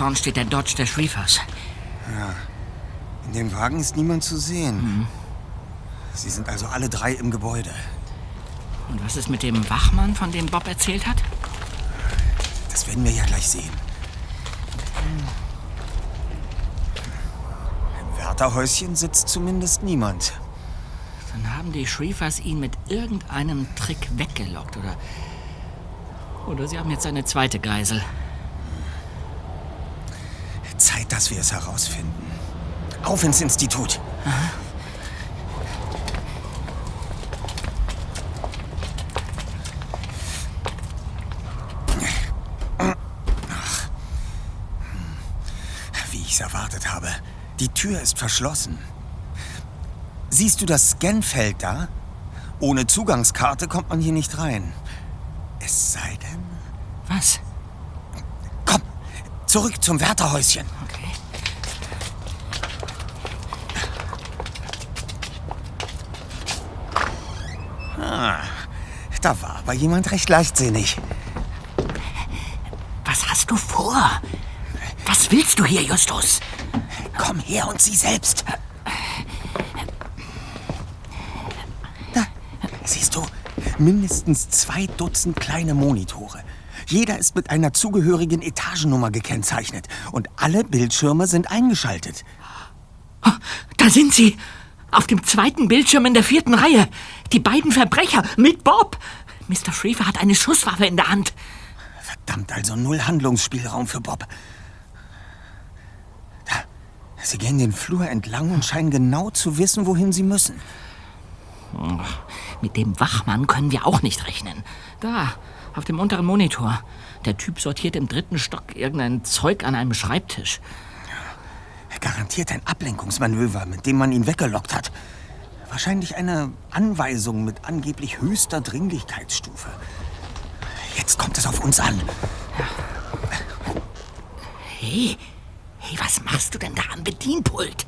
Vorn steht der Dodge der Shreefers. Ja. In dem Wagen ist niemand zu sehen. Sie sind also alle drei im Gebäude. Und was ist mit dem Wachmann, von dem Bob erzählt hat? Das werden wir ja gleich sehen. Im Wärterhäuschen sitzt zumindest niemand. Dann haben die Shreefers ihn mit irgendeinem Trick weggelockt, oder? Oder sie haben jetzt eine zweite Geisel dass wir es herausfinden. Auf ins Institut. Aha. Wie ich es erwartet habe, die Tür ist verschlossen. Siehst du das Scanfeld da? Ohne Zugangskarte kommt man hier nicht rein. Es sei denn, zurück zum Wärterhäuschen. Okay. Ah, da war aber jemand recht leichtsinnig. Was hast du vor? Was willst du hier, Justus? Komm her und sieh selbst. Da, siehst du, mindestens zwei Dutzend kleine Monitore. Jeder ist mit einer zugehörigen Etagennummer gekennzeichnet und alle Bildschirme sind eingeschaltet. Da sind sie. Auf dem zweiten Bildschirm in der vierten Reihe. Die beiden Verbrecher mit Bob. Mr. Schriefer hat eine Schusswaffe in der Hand. Verdammt, also null Handlungsspielraum für Bob. Da, sie gehen den Flur entlang und scheinen genau zu wissen, wohin sie müssen. Mit dem Wachmann können wir auch nicht rechnen. Da, auf dem unteren Monitor. Der Typ sortiert im dritten Stock irgendein Zeug an einem Schreibtisch. Garantiert ein Ablenkungsmanöver, mit dem man ihn weggelockt hat. Wahrscheinlich eine Anweisung mit angeblich höchster Dringlichkeitsstufe. Jetzt kommt es auf uns an. Hey, hey, was machst du denn da am Bedienpult?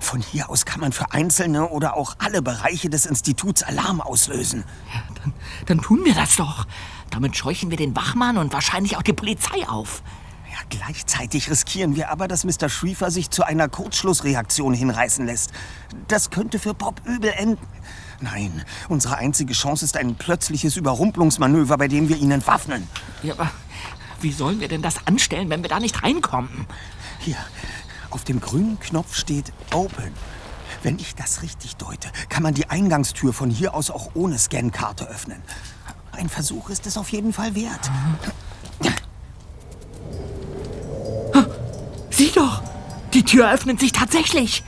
Von hier aus kann man für einzelne oder auch alle Bereiche des Instituts Alarm auslösen. Ja, dann, dann tun wir das doch. Damit scheuchen wir den Wachmann und wahrscheinlich auch die Polizei auf. Ja, gleichzeitig riskieren wir aber, dass Mr. Schriefer sich zu einer Kurzschlussreaktion hinreißen lässt. Das könnte für Bob übel enden. Nein, unsere einzige Chance ist ein plötzliches Überrumpelungsmanöver, bei dem wir ihn entwaffnen. Ja, aber wie sollen wir denn das anstellen, wenn wir da nicht reinkommen? Hier, auf dem grünen Knopf steht Open. Wenn ich das richtig deute, kann man die Eingangstür von hier aus auch ohne Scankarte öffnen. Ein Versuch ist es auf jeden Fall wert. Sieh doch! Die Tür öffnet sich tatsächlich!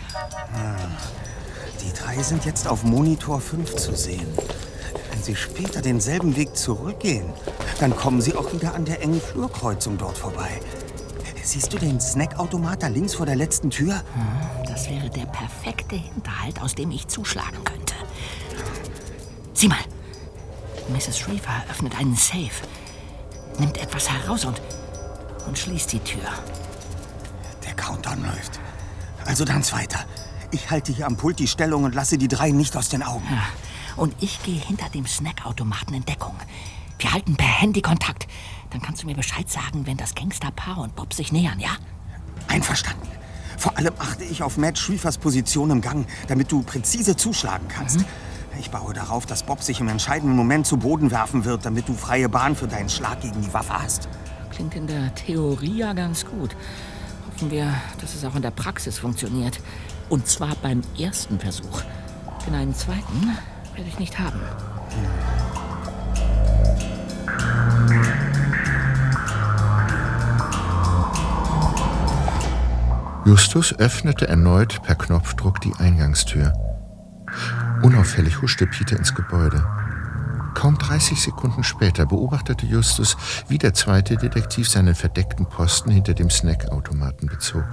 Die drei sind jetzt auf Monitor 5 zu sehen. Wenn sie später denselben Weg zurückgehen, dann kommen sie auch wieder an der engen Flurkreuzung dort vorbei. Siehst du den Snackautomat da links vor der letzten Tür? Das wäre der perfekte Hinterhalt, aus dem ich zuschlagen könnte. Sieh mal. Mrs. Schriefer öffnet einen Safe, nimmt etwas heraus und, und schließt die Tür. Der Countdown läuft. Also dann's weiter. Ich halte hier am Pult die Stellung und lasse die drei nicht aus den Augen. Ja, und ich gehe hinter dem Snackautomaten in Deckung. Wir halten per Handy Kontakt. Dann kannst du mir Bescheid sagen, wenn das Gangsterpaar und Bob sich nähern, ja? Einverstanden. Vor allem achte ich auf Matt Schriefers Position im Gang, damit du präzise zuschlagen kannst. Ich baue darauf, dass Bob sich im entscheidenden Moment zu Boden werfen wird, damit du freie Bahn für deinen Schlag gegen die Waffe hast. Klingt in der Theorie ja ganz gut. Hoffen wir, dass es auch in der Praxis funktioniert. Und zwar beim ersten Versuch. Denn einen zweiten werde ich nicht haben. Justus öffnete erneut per Knopfdruck die Eingangstür. Unauffällig huschte Peter ins Gebäude. Kaum 30 Sekunden später beobachtete Justus, wie der zweite Detektiv seinen verdeckten Posten hinter dem Snackautomaten bezog.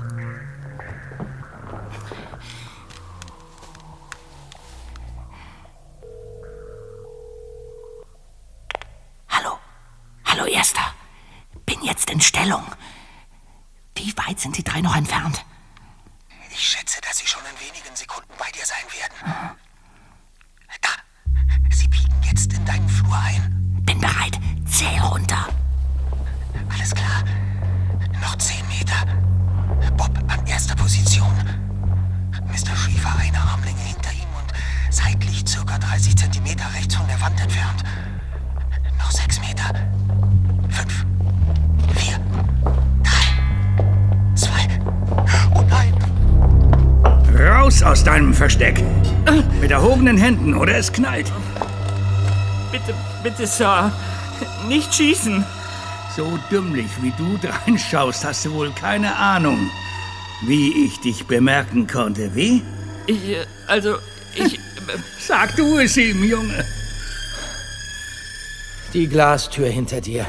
Händen oder es knallt. Bitte, bitte, Sir. Nicht schießen. So dümmlich wie du dreinschaust, hast du wohl keine Ahnung, wie ich dich bemerken konnte, wie? Ich, äh, also, ich. äh, Sag du es ihm, Junge. Die Glastür hinter dir.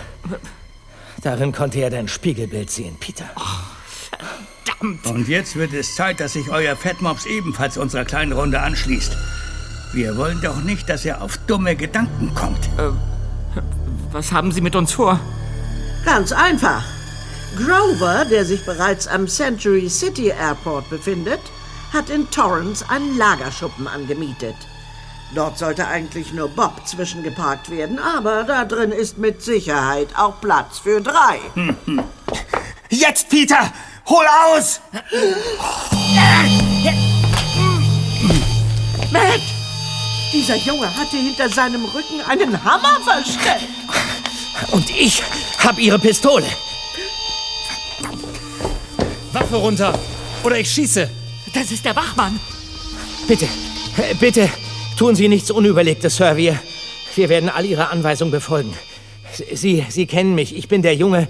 Darin konnte er dein Spiegelbild sehen, Peter. Und jetzt wird es Zeit, dass sich euer Fettmops ebenfalls unserer kleinen Runde anschließt. Wir wollen doch nicht, dass er auf dumme Gedanken kommt. Äh, was haben Sie mit uns vor? Ganz einfach. Grover, der sich bereits am Century City Airport befindet, hat in Torrance einen Lagerschuppen angemietet. Dort sollte eigentlich nur Bob zwischengeparkt werden, aber da drin ist mit Sicherheit auch Platz für drei. [laughs] Jetzt, Peter! Hol aus! Matt! Dieser Junge hatte hinter seinem Rücken einen Hammer versteckt. Und ich hab ihre Pistole. Waffe runter! Oder ich schieße! Das ist der Wachmann! Bitte, äh, bitte, tun Sie nichts Unüberlegtes, Sir. Wir, wir werden all Ihre Anweisungen befolgen. Sie, Sie kennen mich. Ich bin der Junge,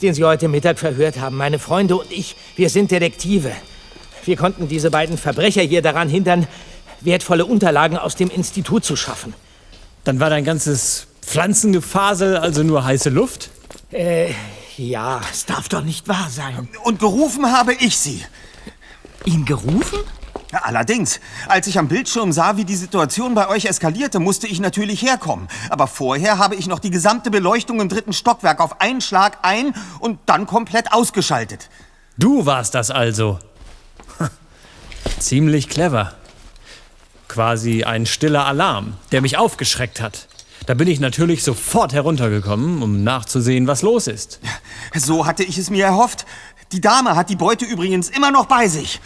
den Sie heute Mittag verhört haben. Meine Freunde und ich, wir sind Detektive. Wir konnten diese beiden Verbrecher hier daran hindern, wertvolle Unterlagen aus dem Institut zu schaffen. Dann war dein ganzes Pflanzengefasel also nur heiße Luft? Äh, ja. Das darf doch nicht wahr sein. Und gerufen habe ich sie. Ihn gerufen? Ja, allerdings, als ich am Bildschirm sah, wie die Situation bei euch eskalierte, musste ich natürlich herkommen. Aber vorher habe ich noch die gesamte Beleuchtung im dritten Stockwerk auf einen Schlag ein und dann komplett ausgeschaltet. Du warst das also. [laughs] Ziemlich clever. Quasi ein stiller Alarm, der mich aufgeschreckt hat. Da bin ich natürlich sofort heruntergekommen, um nachzusehen, was los ist. So hatte ich es mir erhofft. Die Dame hat die Beute übrigens immer noch bei sich.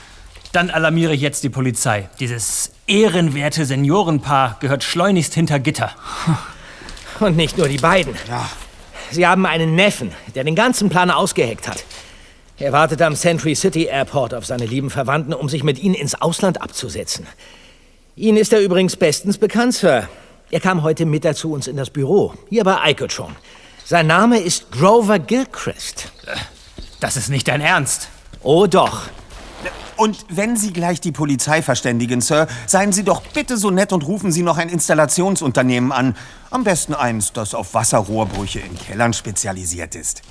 Dann alarmiere ich jetzt die Polizei. Dieses ehrenwerte Seniorenpaar gehört schleunigst hinter Gitter. Und nicht nur die beiden. Ja. Sie haben einen Neffen, der den ganzen Plan ausgeheckt hat. Er wartet am Century City Airport auf seine lieben Verwandten, um sich mit ihnen ins Ausland abzusetzen. Ihnen ist er übrigens bestens bekannt, Sir. Er kam heute Mittag zu uns in das Büro, hier bei Icotron. Sein Name ist Grover Gilchrist. Das ist nicht dein Ernst. Oh doch. Und wenn Sie gleich die Polizei verständigen, Sir, seien Sie doch bitte so nett und rufen Sie noch ein Installationsunternehmen an. Am besten eins, das auf Wasserrohrbrüche in Kellern spezialisiert ist.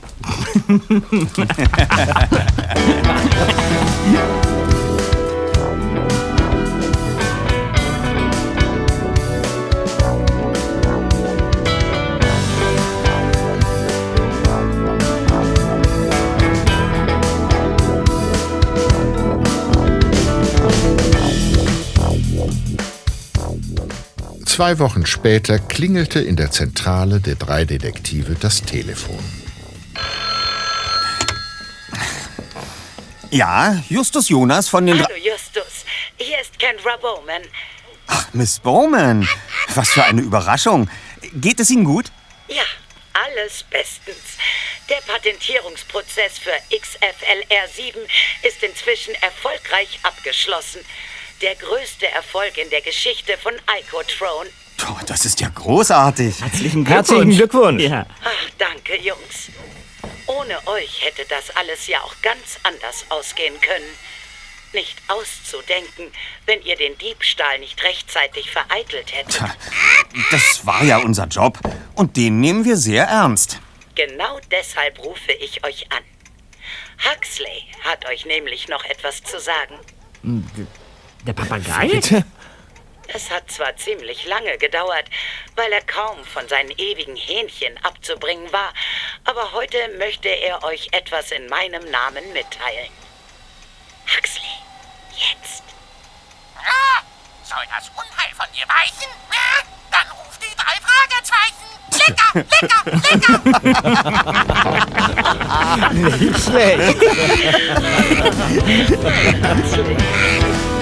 [laughs] Zwei Wochen später klingelte in der Zentrale der drei Detektive das Telefon. Ja, Justus Jonas von den... Hallo Justus, hier ist Kendra Bowman. Ach, Miss Bowman. Was für eine Überraschung. Geht es Ihnen gut? Ja, alles bestens. Der Patentierungsprozess für XFLR7 ist inzwischen erfolgreich abgeschlossen. Der größte Erfolg in der Geschichte von Icotron. Oh, das ist ja großartig. Herzlichen Herzlichen Glückwunsch. Ja. Ach, danke, Jungs. Ohne euch hätte das alles ja auch ganz anders ausgehen können. Nicht auszudenken, wenn ihr den Diebstahl nicht rechtzeitig vereitelt hättet. Tja, das war ja unser Job. Und den nehmen wir sehr ernst. Genau deshalb rufe ich euch an. Huxley hat euch nämlich noch etwas zu sagen. Der Papagei? Bitte? Es hat zwar ziemlich lange gedauert, weil er kaum von seinen ewigen Hähnchen abzubringen war, aber heute möchte er euch etwas in meinem Namen mitteilen. Huxley, jetzt. Ah, soll das Unheil von dir weichen? Ah, dann ruf die drei Fragezeichen. Lecker, lecker, lecker. [laughs] Nicht schlecht. [laughs]